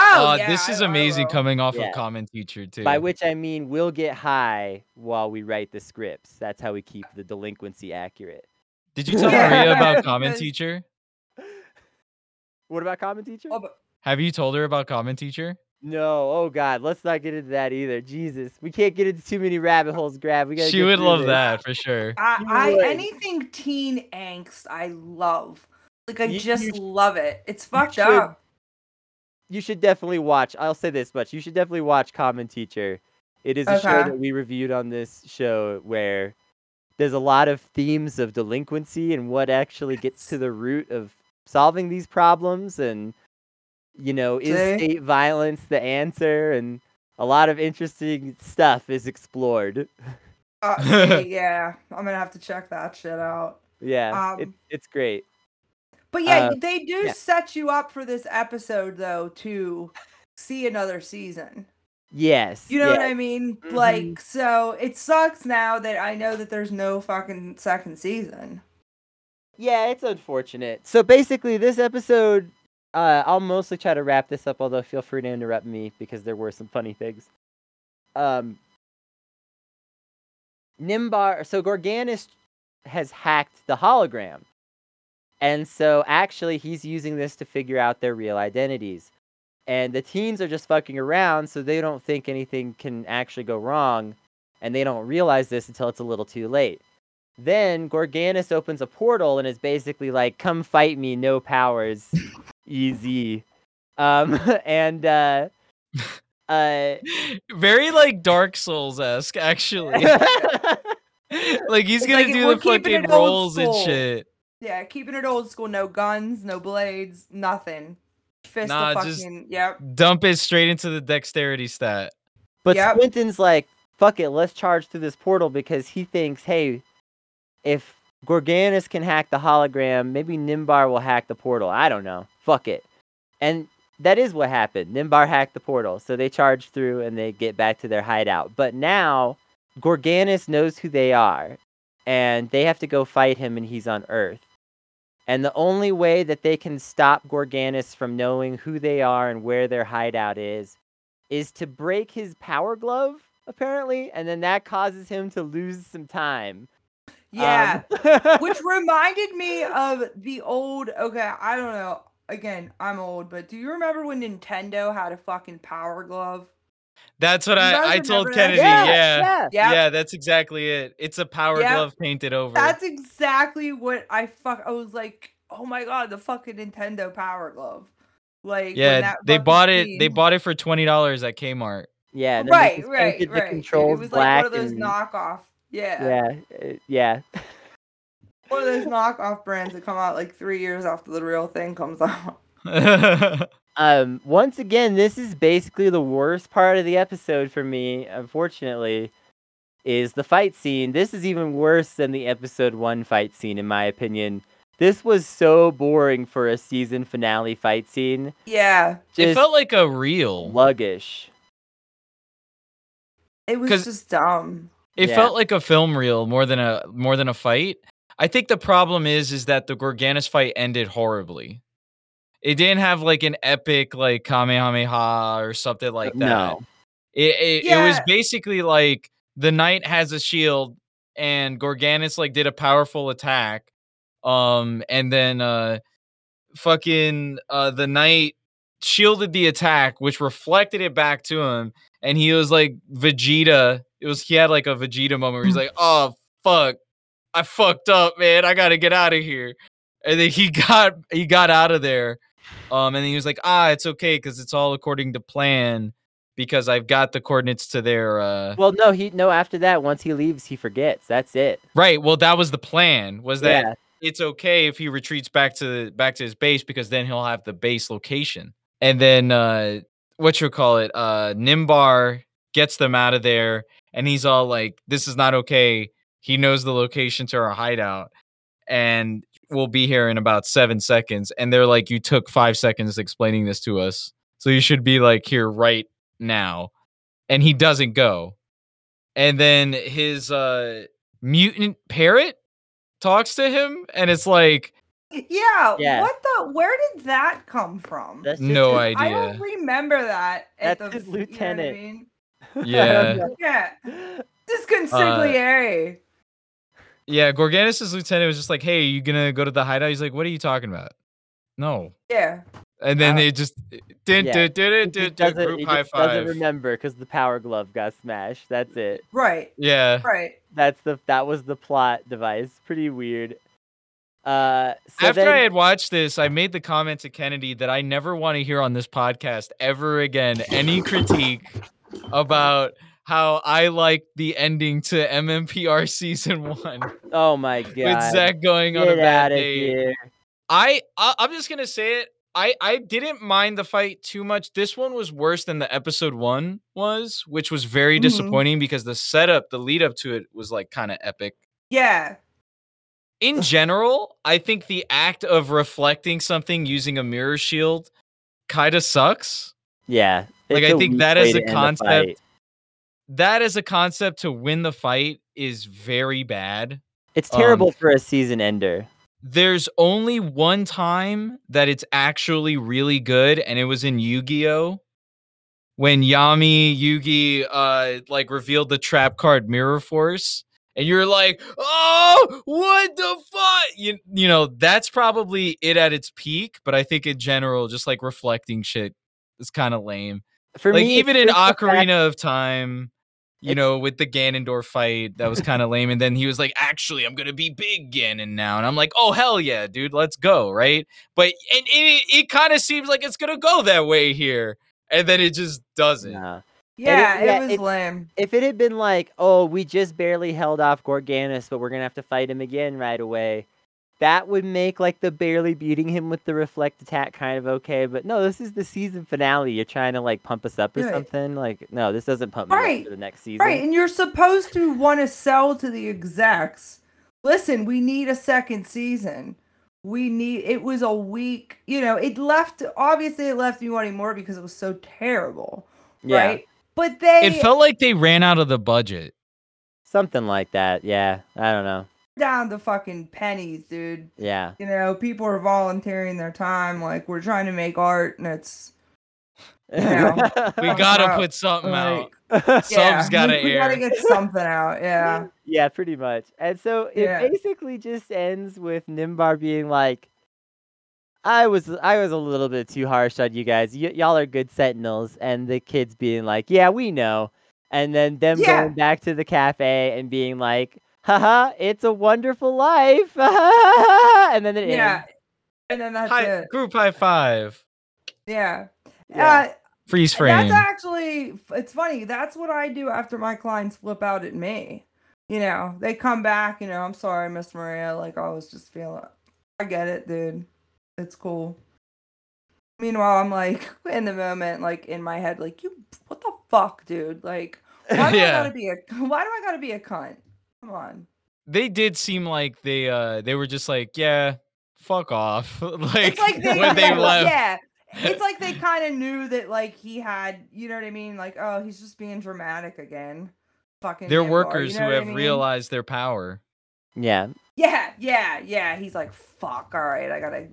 Oh, Uh, yeah, this is I- I amazing will. coming off Yeah. of Kamen Teacher too. By which I mean we'll get high while we write the scripts. That's how we keep the delinquency accurate. Did you tell Yeah. Maria about Kamen Teacher? What about Kamen Teacher? Oh, but- Have you told her about Kamen Teacher? No, oh god, let's not get into that either. Jesus, we can't get into too many rabbit holes, Grav. We got. She would love that for sure. I, I anything teen angst, I love. Like I You- just you- love it. It's fucked should. up. You should definitely watch. I'll say this much: you should definitely watch Kamen Teacher. It is a show that we reviewed on this show where there's a lot of themes of delinquency and what actually gets to the root of solving these problems and you know is See? state violence the answer and a lot of interesting stuff is explored Uh, yeah, I'm gonna have to check that shit out. yeah it, Um, it's great But yeah, Uh, they do yeah. set you up for this episode though to see another season. yes You know what. I mean? Mhm. Like, so it sucks now that I know that there's no fucking second season. Yeah, it's unfortunate. So basically, this episode, uh, I'll mostly try to wrap this up. Although feel free to interrupt me because there were some funny things. Um, Nimbar. So Gorganus has hacked the hologram, and so actually he's using this to figure out their real identities. And the teens are just fucking around, so they don't think anything can actually go wrong, and they don't realize this until it's a little too late. Then Gorganus opens a portal and is basically like, "Come fight me, no powers, easy." Um, and uh, uh, Very like Dark Souls esque, actually. like he's gonna like, do the fucking rolls and shit. Yeah, keeping it old school. No guns, no blades, nothing. Fist Nah, of just- fucking. Yep. Dump it straight into the dexterity stat. but Yep. Squinton's like, "Fuck it, let's charge through this portal," because he thinks, "Hey, if Gorganus can hack the hologram, maybe Nimbar will hack the portal. I don't know. Fuck it." And that is what happened. Nimbar hacked the portal, so they charge through and they get back to their hideout. But now Gorganus knows who they are, and they have to go fight him, and he's on Earth. And the only way that they can stop Gorganus from knowing who they are and where their hideout is is to break his power glove, apparently, and then that causes him to lose some time. Yeah. Um, Which reminded me of the old. Okay, I don't know. Again, I'm old, but do you remember when Nintendo had a fucking power glove? That's what You I, I told? Kennedy. yeah, Yeah. yeah. Yeah. Yep. that's exactly it. It's a power Yep. glove painted over. That's exactly what I fuck. I was like, oh my god, the fucking Nintendo Power Glove. Like, when yeah, that they bought it. They bought it for twenty dollars at Kmart. Yeah, and then they Right, right, right. The It- controls it was black like one of those and, knockoff. Yeah, yeah, uh, yeah. one of those knockoff brands that come out like three years after the real thing comes out. Um, once again, this is basically the worst part of the episode for me. Unfortunately, is the fight scene. This is even worse than the episode one fight scene, in my opinion. This was so boring for a season finale fight scene. Yeah, it felt like a real sluggish. it was just dumb. It Yeah. felt like a film reel more than a more than a fight. I think the problem is is that the Gorganus fight ended horribly. It didn't have like an epic like Kamehameha or something like that. No. It it, it was basically like the knight has a shield and Gorganus like did a powerful attack. Um and then uh fucking uh the knight shielded the attack which reflected it back to him and he was like Vegeta. It was he had like a Vegeta moment where he's like, "Oh fuck. I fucked up, man. I got to get out of here." And then he got he got out of there. Um and then he was like, "Ah, it's okay cuz it's all according to plan." because I've got the coordinates to their uh Well, no, he no. After that, once he leaves, he forgets. That's it. right. Well, that was the plan. Was that yeah. it's okay if he retreats back to back to his base because then he'll have the base location. And then uh what you call it? Uh Nimbar gets them out of there and he's all like, This is not okay. He knows the location to our hideout and we'll be here in about seven seconds. And they're like, You took five seconds explaining this to us. So you should be like here right now. And he doesn't go. And then his uh mutant parrot talks to him and it's like Yeah, Yeah. What the? Where did that come from? That's just no his- I don't remember that. At That's the, his you know what I lieutenant. mean? Yeah. Yeah. Uh, Disconsigliere. Yeah, Gorganus' lieutenant was just like, "Hey, you gonna go to the hideout?" He's like, "What are you talking about?" No. yeah. And then Uh, they just did yeah. did did he it just did doesn't, group high just doesn't remember because the power glove got smashed. That's it. Right. Yeah. Right. That's the that was the plot device. Pretty weird. Uh, so After then, I had watched this, I made the comment to Kennedy that I never want to hear on this podcast ever again any critique about how I liked the ending to MMPR season one Oh my god. with Zach going on a bad out of date. I, I I'm just gonna say it. I I didn't mind the fight too much. This one was worse than the episode one was, which was very Mhm. disappointing because the setup, the lead up to it was like kind of epic. Yeah. In general, I think the act of reflecting something using a mirror shield kind of sucks. Yeah. Like, I think that way a concept. That as a concept to win the fight is very bad. It's terrible um, for a season ender. There's only one time that it's actually really good, and it was in Yu-Gi-Oh! When Yami Yugi uh like revealed the trap card Mirror Force, and you're like, oh, what the fuck? You you know, that's probably it at its peak, but I think in general, just like reflecting shit is kind of lame. For like me, even in just the fact- Ocarina of Time, you It's- know, with the Ganondorf fight, that was kind of lame. And then he was like, "Actually, I'm gonna be big Ganon now," and I'm like, "Oh hell yeah, dude, let's go!" Right? But and it, it kind of seems like it's gonna go that way here, and then it just doesn't. Nah. Yeah, it, yeah, was it's- lame. If it had been like, oh, we just barely held off Gorganus, but we're gonna have to fight him again right away, that would make like the barely beating him with the reflect attack kind of okay. But no, this is the season finale. You're trying to like pump us up or Right. something. Like, no, this doesn't pump me Right, up for the next season. Right, and you're supposed to want to sell to the execs. Listen, we need a second season. We need it was a week, you know, it left obviously it left me wanting more because it was so terrible. yeah, Right? But they It felt like they ran out of the budget. something like that. Yeah, I don't know. Down to fucking pennies, dude. Yeah, You know, people are volunteering their time, like we're trying to make art and it's know, We gotta wow. put something out. like Subs yeah, gotta we, we gotta get something out. Yeah. Yeah, pretty much. And so it Yeah. basically just ends with Nimbar being like, "I was I was a little bit too harsh on you guys. Y- y'all are good sentinels." And the kids being like, "Yeah, we know." And then them Yeah. going back to the cafe and being like, "Haha, it's a wonderful life." and then it Yeah. ends. And then that's High, it. group high five. Yeah. Yeah. Uh, Freeze frame. That's actually it's funny. That's what I do after my clients flip out at me. You know, they come back, you know, I'm sorry, Miss Maria, like I was just feeling I get it, dude. It's cool. Meanwhile, I'm like in the moment, like in my head, like you what the fuck, dude? Like why do I gotta be a why do I gotta be a cunt? Come on. they did seem like they uh they were just like, yeah, fuck off. like, it's like they, when they left. yeah. It's like they kind of knew that like he had, you know what I mean? Like, oh, he's just being dramatic again. Fucking They're workers you know who what I have mean? realized their power. Yeah. Yeah, yeah, yeah. He's like, fuck, all right, I gotta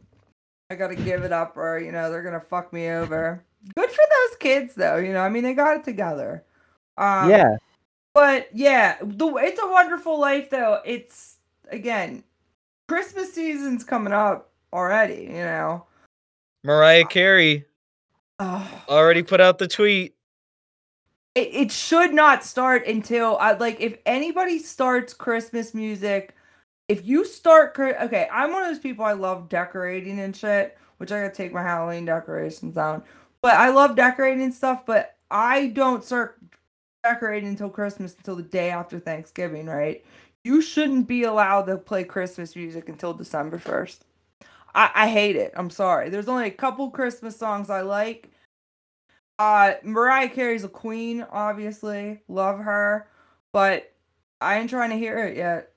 I gotta give it up or you know, they're gonna fuck me over. Good for those kids though, you know, I mean they got it together. Um yeah. But yeah, the it's a wonderful life though. It's again, Christmas season's coming up already, you know. Mariah Carey Oh. already put out the tweet. it, it should not start until I like if anybody starts Christmas music. If you start, okay, I'm one of those people. I love decorating and shit, which I gotta take my Halloween decorations down. But I love decorating and stuff. But I don't start decorating until Christmas, until the day after Thanksgiving, right? You shouldn't be allowed to play Christmas music until December first. I, I hate it. I'm sorry. There's only a couple Christmas songs I like. Uh, Mariah Carey's a queen, obviously. Love her, but I ain't trying to hear it yet.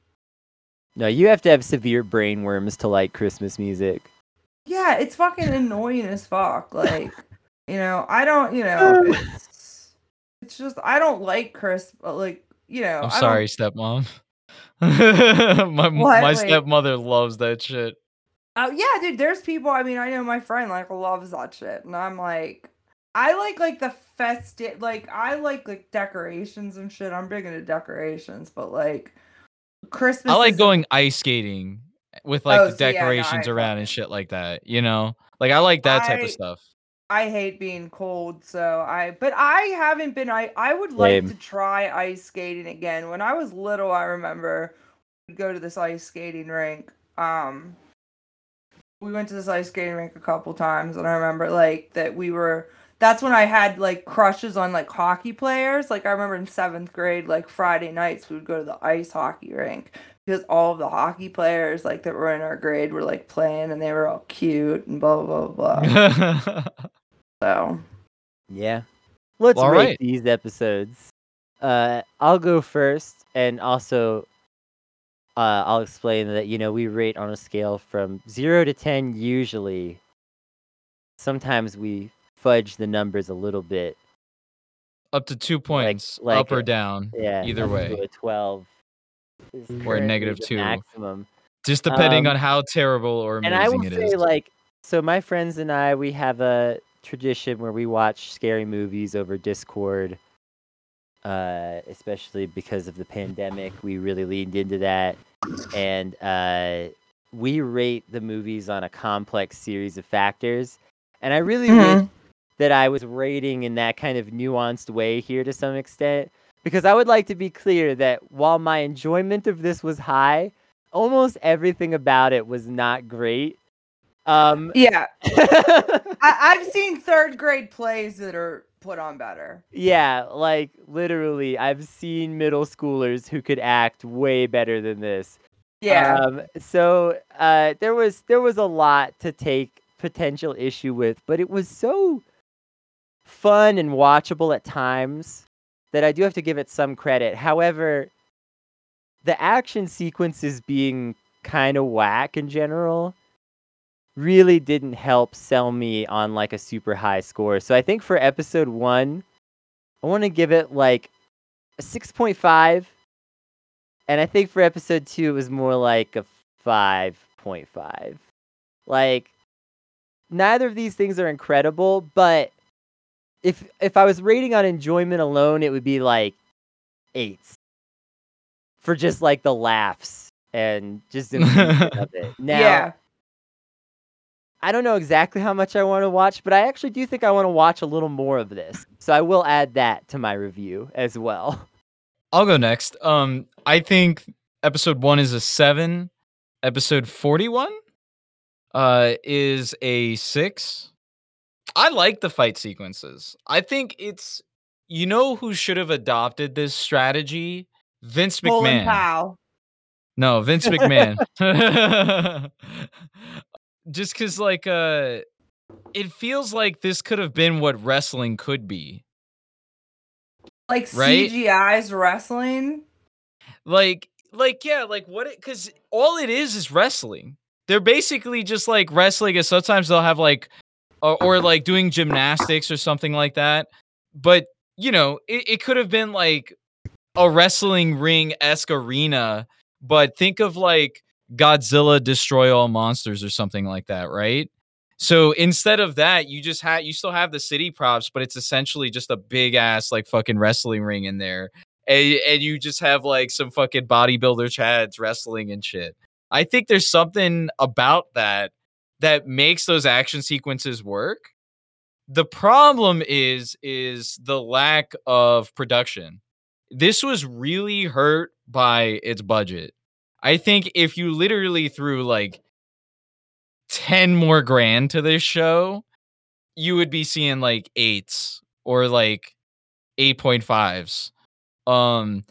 No, you have to have severe brain worms to like Christmas music. Yeah, it's fucking annoying as fuck. Like, you know, I don't, you know, it's, it's just I don't like Chris, but like, you know, I'm sorry, stepmom. my What? my Wait. stepmother loves that shit. Oh yeah, dude. There's people. I mean, I know my friend like loves that shit, and I'm like, I like like the festive. Like I like like decorations and shit. I'm big into decorations, but like Christmas. I like going ice skating with like Oh, the see, yeah, no, decorations around and shit like that. You know, like I like that type I- of stuff. I hate being cold, so I. But I haven't been. I I would like Same. to try ice skating again. When I was little, I remember we'd go to this ice skating rink. Um, we went to this ice skating rink a couple times, and I remember like that we were that's when I had like crushes on like hockey players. Like I remember in seventh grade, like Friday nights we would go to the ice hockey rink because all of the hockey players like that were in our grade were like playing and they were all cute and blah blah blah. blah. so Yeah. Let's All rate right. these episodes. Uh, I'll go first, and also uh, I'll explain that you know we rate on a scale from zero to ten. Usually, sometimes we fudge the numbers a little bit. Up to two points, like up or a- down, Yeah, Either way. to a twelve. Is Or a negative the two. maximum. just depending Um, on how terrible or amazing And I will it say, is. like, so my friends and I, we have a tradition where we watch scary movies over Discord. Uh, especially because of the pandemic, we really leaned into that, and uh, we rate the movies on a complex series of factors. And I really wish that I was rating in that kind of nuanced way here to some extent, because I would like to be clear that while my enjoyment of this was high, almost everything about it was not great. Um, yeah, I, I've seen third grade plays that are put on better. yeah, like literally, I've seen middle schoolers who could act way better than this. Yeah, Um, so uh, there was there was a lot to take potential issue with, but it was so fun and watchable at times that I do have to give it some credit. However, the action sequences being kind of whack in general really didn't help sell me on like a super high score. So I think for episode 1, I want to give it like a 6.5 and I think for episode two, it was more like a 5.5. Like, neither of these things are incredible, but if if I was rating on enjoyment alone, it would be like eights for just like the laughs and just of it. Now, yeah. I don't know exactly how much I want to watch, but I actually do think I want to watch a little more of this. So I will add that to my review as well. I'll go next. Um, I think episode one is a seven. Episode forty-one, uh, is a six. I like the fight sequences. I think it's you know who should have adopted this strategy? Vince McMahon. Powell. No, Vince McMahon. Just because, like, uh, it feels like this could have been what wrestling could be. Like Right? CGI's wrestling. like like yeah like what it because all it is is wrestling they're basically just like wrestling and sometimes they'll have like or, or like doing gymnastics or something like that. But you know it, it could have been like a wrestling ring esque arena but think of like godzilla destroy all monsters or something like that right? So instead of that you just have you still have the city props but it's essentially just a big ass like fucking wrestling ring in there. And, and you just have like some fucking bodybuilder chads wrestling and shit. I think there's something about that that makes those action sequences work. The problem is is the lack of production. This was really hurt by its budget. I think if you literally threw like 10 more grand to this show, you would be seeing like eights or like 8.5s um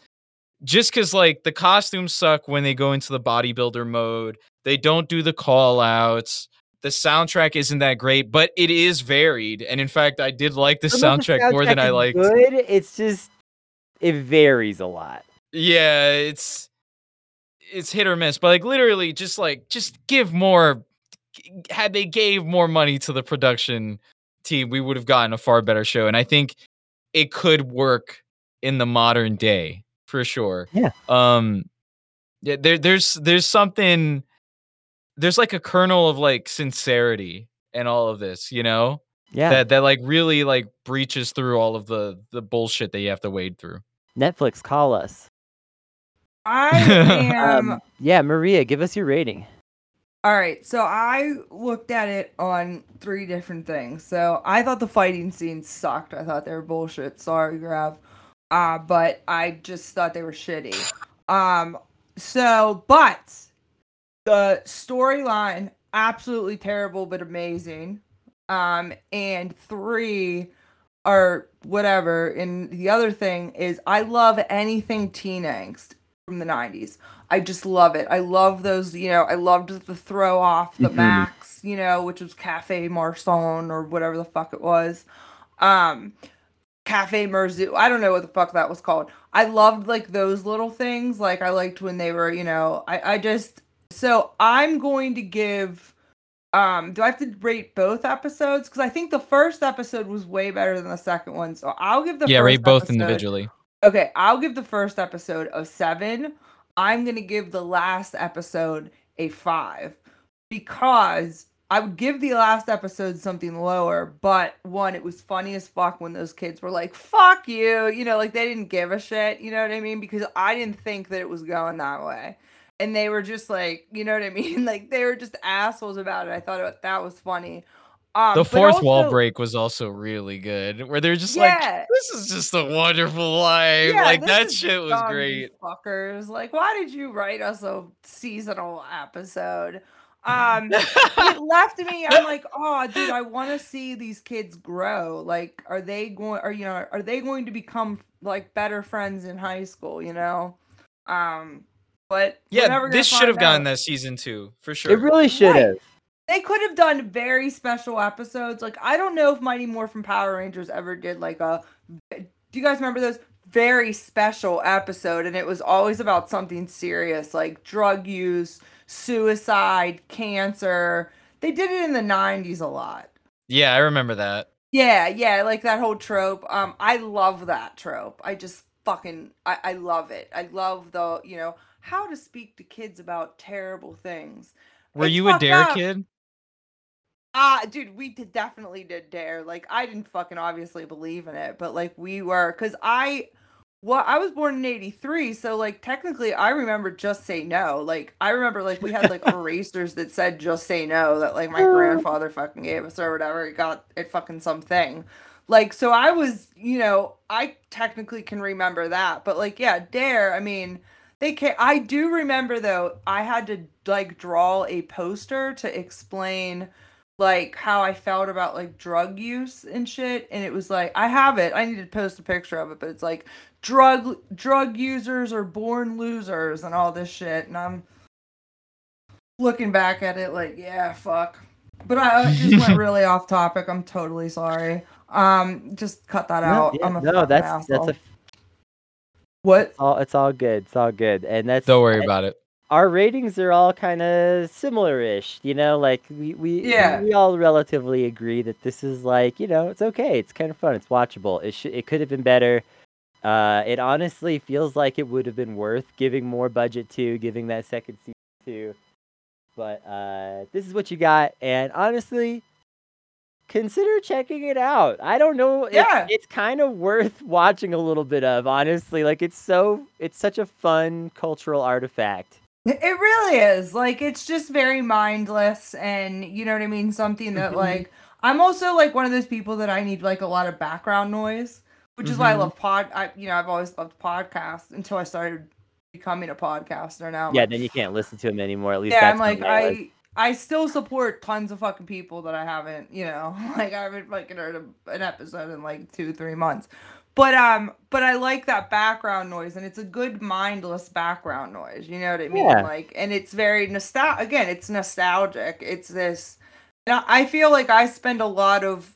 just because like the costumes suck when they go into the bodybuilder mode they don't do the call outs the soundtrack isn't that great but it is varied and in fact i did like the Some of soundtrack, more than i liked Good. It's just it varies a lot. yeah it's it's hit or miss but like literally just like just give more had they gave more money to the production team we would have gotten a far better show and i think it could work in the modern day for sure Yeah. um yeah there there's there's something there's like a kernel of like sincerity in all of this you know Yeah. that that like really like breaches through all of the the bullshit that you have to wade through Netflix, call us. I am. Um, yeah, Maria, give us your rating. All right, so I looked at it on three different things. So I thought the fighting scenes sucked. I thought they were bullshit. Sorry, Grav. Uh, but I just thought they were shitty. Um, so but the storyline absolutely terrible but amazing. Um, and three, or whatever. And the other thing is, I love anything teen angst from the 90s. I just love it. I love those, you know, I loved the throw off the Mhm. Max, you know, which was Cafe Marson or whatever the fuck it was. Um Cafe Merzu. I don't know what the fuck that was called. I loved like those little things. Like I liked when they were, you know, I, I just so I'm going to give um do I have to rate both episodes? Because I think the first episode was way better than the second one. So I'll give the yeah, first rate both episode- individually. Okay, I'll give the first episode a seven. I'm gonna give the last episode a five because I would give the last episode something lower, but one, it was funny as fuck when those kids were like, fuck you, you know, like they didn't give a shit, you know what I mean? Because I didn't think that it was going that way. And they were just like, you know what I mean? Like they were just assholes about it. I thought it, that was funny. Um, The fourth wall break was also really good, where they're just Yeah. like, "This is just a wonderful life." Yeah, like that shit was great. Fuckers. Like, why did you write us a seasonal episode? Um it left me, I'm like, oh dude, I want to see these kids grow. Like, are they going are you know, are they going to become like better friends in high school, you know? Um but we're Yeah, never this should have find gotten that season two for sure. It really should Right. have. They could have done very special episodes. Like I don't know if Mighty Morphin Power Rangers ever did like a. Do you guys remember those very special episode? And it was always about something serious like drug use, suicide, cancer. They did it in the '90s a lot. yeah, I remember that. Yeah, yeah, like that whole trope. Um, I love that trope. I just fucking I, I love it. I love the you know how to speak to kids about terrible things. Were It's you a DARE up. kid? Ah, dude, we did definitely did DARE. Like, I didn't fucking obviously believe in it, but like we were, cause I, well, I was born in '83, so like technically, I remember just say no. Like, I remember like we had like erasers that said just say no that like my grandfather fucking gave us or whatever. It got it fucking something. Like, so I was, you know, I technically can remember that, but like, yeah, DARE. I mean, they can I do remember though, I had to like draw a poster to explain like how I felt about like drug use and shit. And it was like I have it. I need to post a picture of it, but it's like drug drug users are born losers and all this shit. And I'm looking back at it like, yeah, fuck. But I, just went really off topic. I'm totally sorry. Um, just cut that No, out. yeah, no, that's asshole. that's a, what? it's all it's all good. It's all good, and that's Don't worry about it. our ratings are all kind of similar-ish. You know, like we we Yeah. we all relatively agree that this is like you know it's okay. It's kind of fun. It's watchable. It should it could have been better. Uh, it honestly feels like it would have been worth giving more budget to, giving that second season to. But uh, this is what you got, and honestly, consider checking it out. I don't know. Yeah. it's kind of worth watching a little bit of. Honestly, like it's so it's such a fun cultural artifact. It really is. Like it's just very mindless and you know what I mean? Something that Mhm. like I'm also like one of those people that I need like a lot of background noise, which is why I Mhm. love pod I you know, I've always loved podcasts until I started becoming a podcaster now. Yeah, like, then you can't listen to them anymore. At least yeah, that's I'm like. I I still support tons of fucking people that I haven't, you know, like I haven't fucking heard a, an episode in like two, three months. But um, but I like that background noise, and it's a good mindless background noise. You know what I mean? Yeah. Like, and it's very nostalgic. Again, it's nostalgic. It's this. And I I feel like I spend a lot of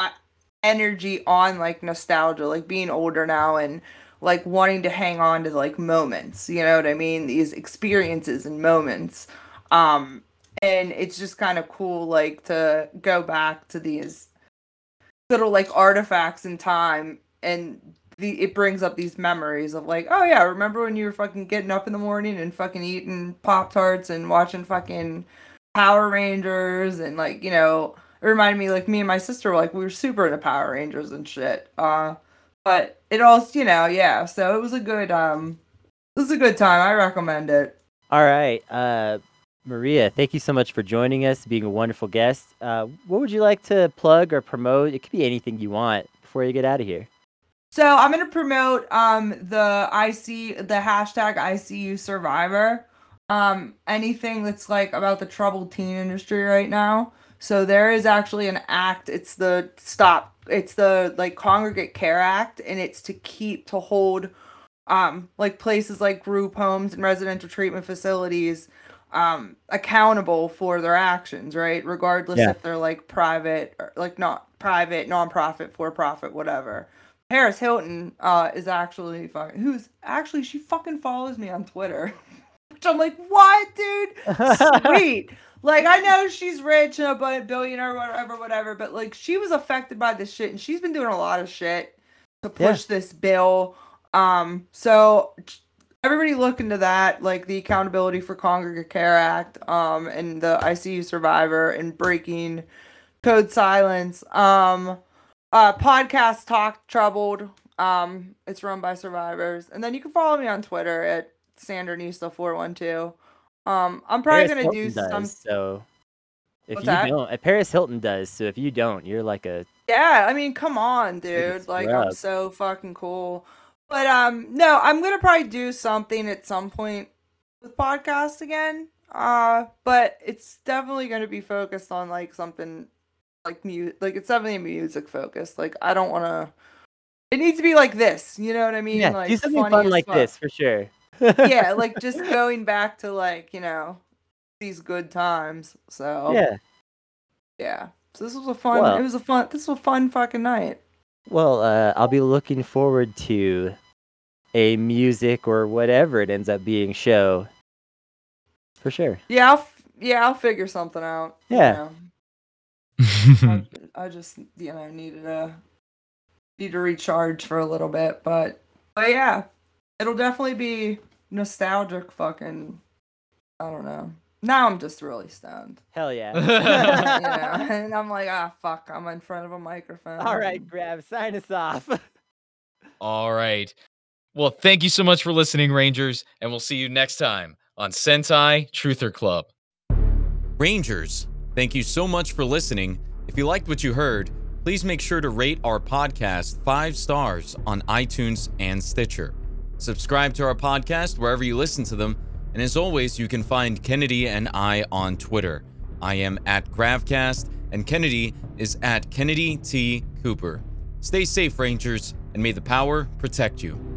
uh, energy on like nostalgia, like being older now and like wanting to hang on to like moments. You know what I mean? These experiences and moments. Um, and it's just kind of cool, like to go back to these little like artifacts in time and the it brings up these memories of like, oh yeah, remember when you were fucking getting up in the morning and fucking eating Pop Tarts and watching fucking Power Rangers and like, you know, it reminded me like me and my sister were like we were super into Power Rangers and shit. Uh but it also, you know, yeah, so it was a good um it was a good time. I recommend it. All right, uh, Maria, thank you so much for joining us, being a wonderful guest. Uh, what would you like to plug or promote? It could be anything you want before you get out of here. So I'm gonna promote um the IC the hashtag ICU survivor. Um anything that's like about the troubled teen industry right now. So there is actually an act. It's the stop. It's the like Congregate Care Act, and it's to keep to hold, um, like places like group homes and residential treatment facilities, um, accountable for their actions, right? Regardless Yeah. if they're like private or like not private, nonprofit, for profit, whatever. Paris Hilton uh, is actually fucking, who's actually she fucking follows me on Twitter, which I'm like, what, dude? Sweet. like I know she's rich and a billionaire, whatever, whatever, but like she was affected by this shit, and she's been doing a lot of shit to Yeah. push this bill. Um, so everybody look into that, like the Accountability for Congregate Care Act, um, and the ICU survivor and breaking code silence. Um, uh, podcast Talk Troubled. Um, it's run by survivors, and then you can follow me on Twitter at Sandernista412. Um, I'm probably Paris gonna do Hilton some. does, so if What's you that? don't, Paris Hilton does. So if you don't, you're like a Yeah, I mean, come on, dude. Like, I'm so fucking cool. But um, no, I'm gonna probably do something at some point with podcast again. Uh, but it's definitely gonna be focused on like something like mute. Like it's definitely music focused. Like I don't want to. It needs to be like this. You know what I mean? yeah. like do something fun like fuck. this for sure. yeah, like just going back to like you know these good times. So yeah. yeah. So this was a fun. Well- it was a fun. This was a fun fucking night. Well, uh, I'll be looking forward to a music or whatever it ends up being show. For sure. Yeah, I'll, f- yeah, I'll figure something out. you Yeah. know. I, I just you know needed a need to recharge for a little bit, but but yeah, it'll definitely be nostalgic. Fucking, I don't know. Now I'm just really stoned. Hell yeah. you know, and I'm like, ah, fuck, I'm in front of a microphone. All right, Grav, sign us off. All right. Well, thank you so much for listening, Rangers, and we'll see you next time on Sentai Truther Club. Rangers, thank you so much for listening. If you liked what you heard, please make sure to rate our podcast five stars on iTunes and Stitcher. Subscribe to our podcast wherever you listen to them. And as always, you can find Kennedy and I on Twitter. I am at Gravcast, and Kennedy is at Kennedy T. Cooper. Stay safe, Rangers, and may the power protect you.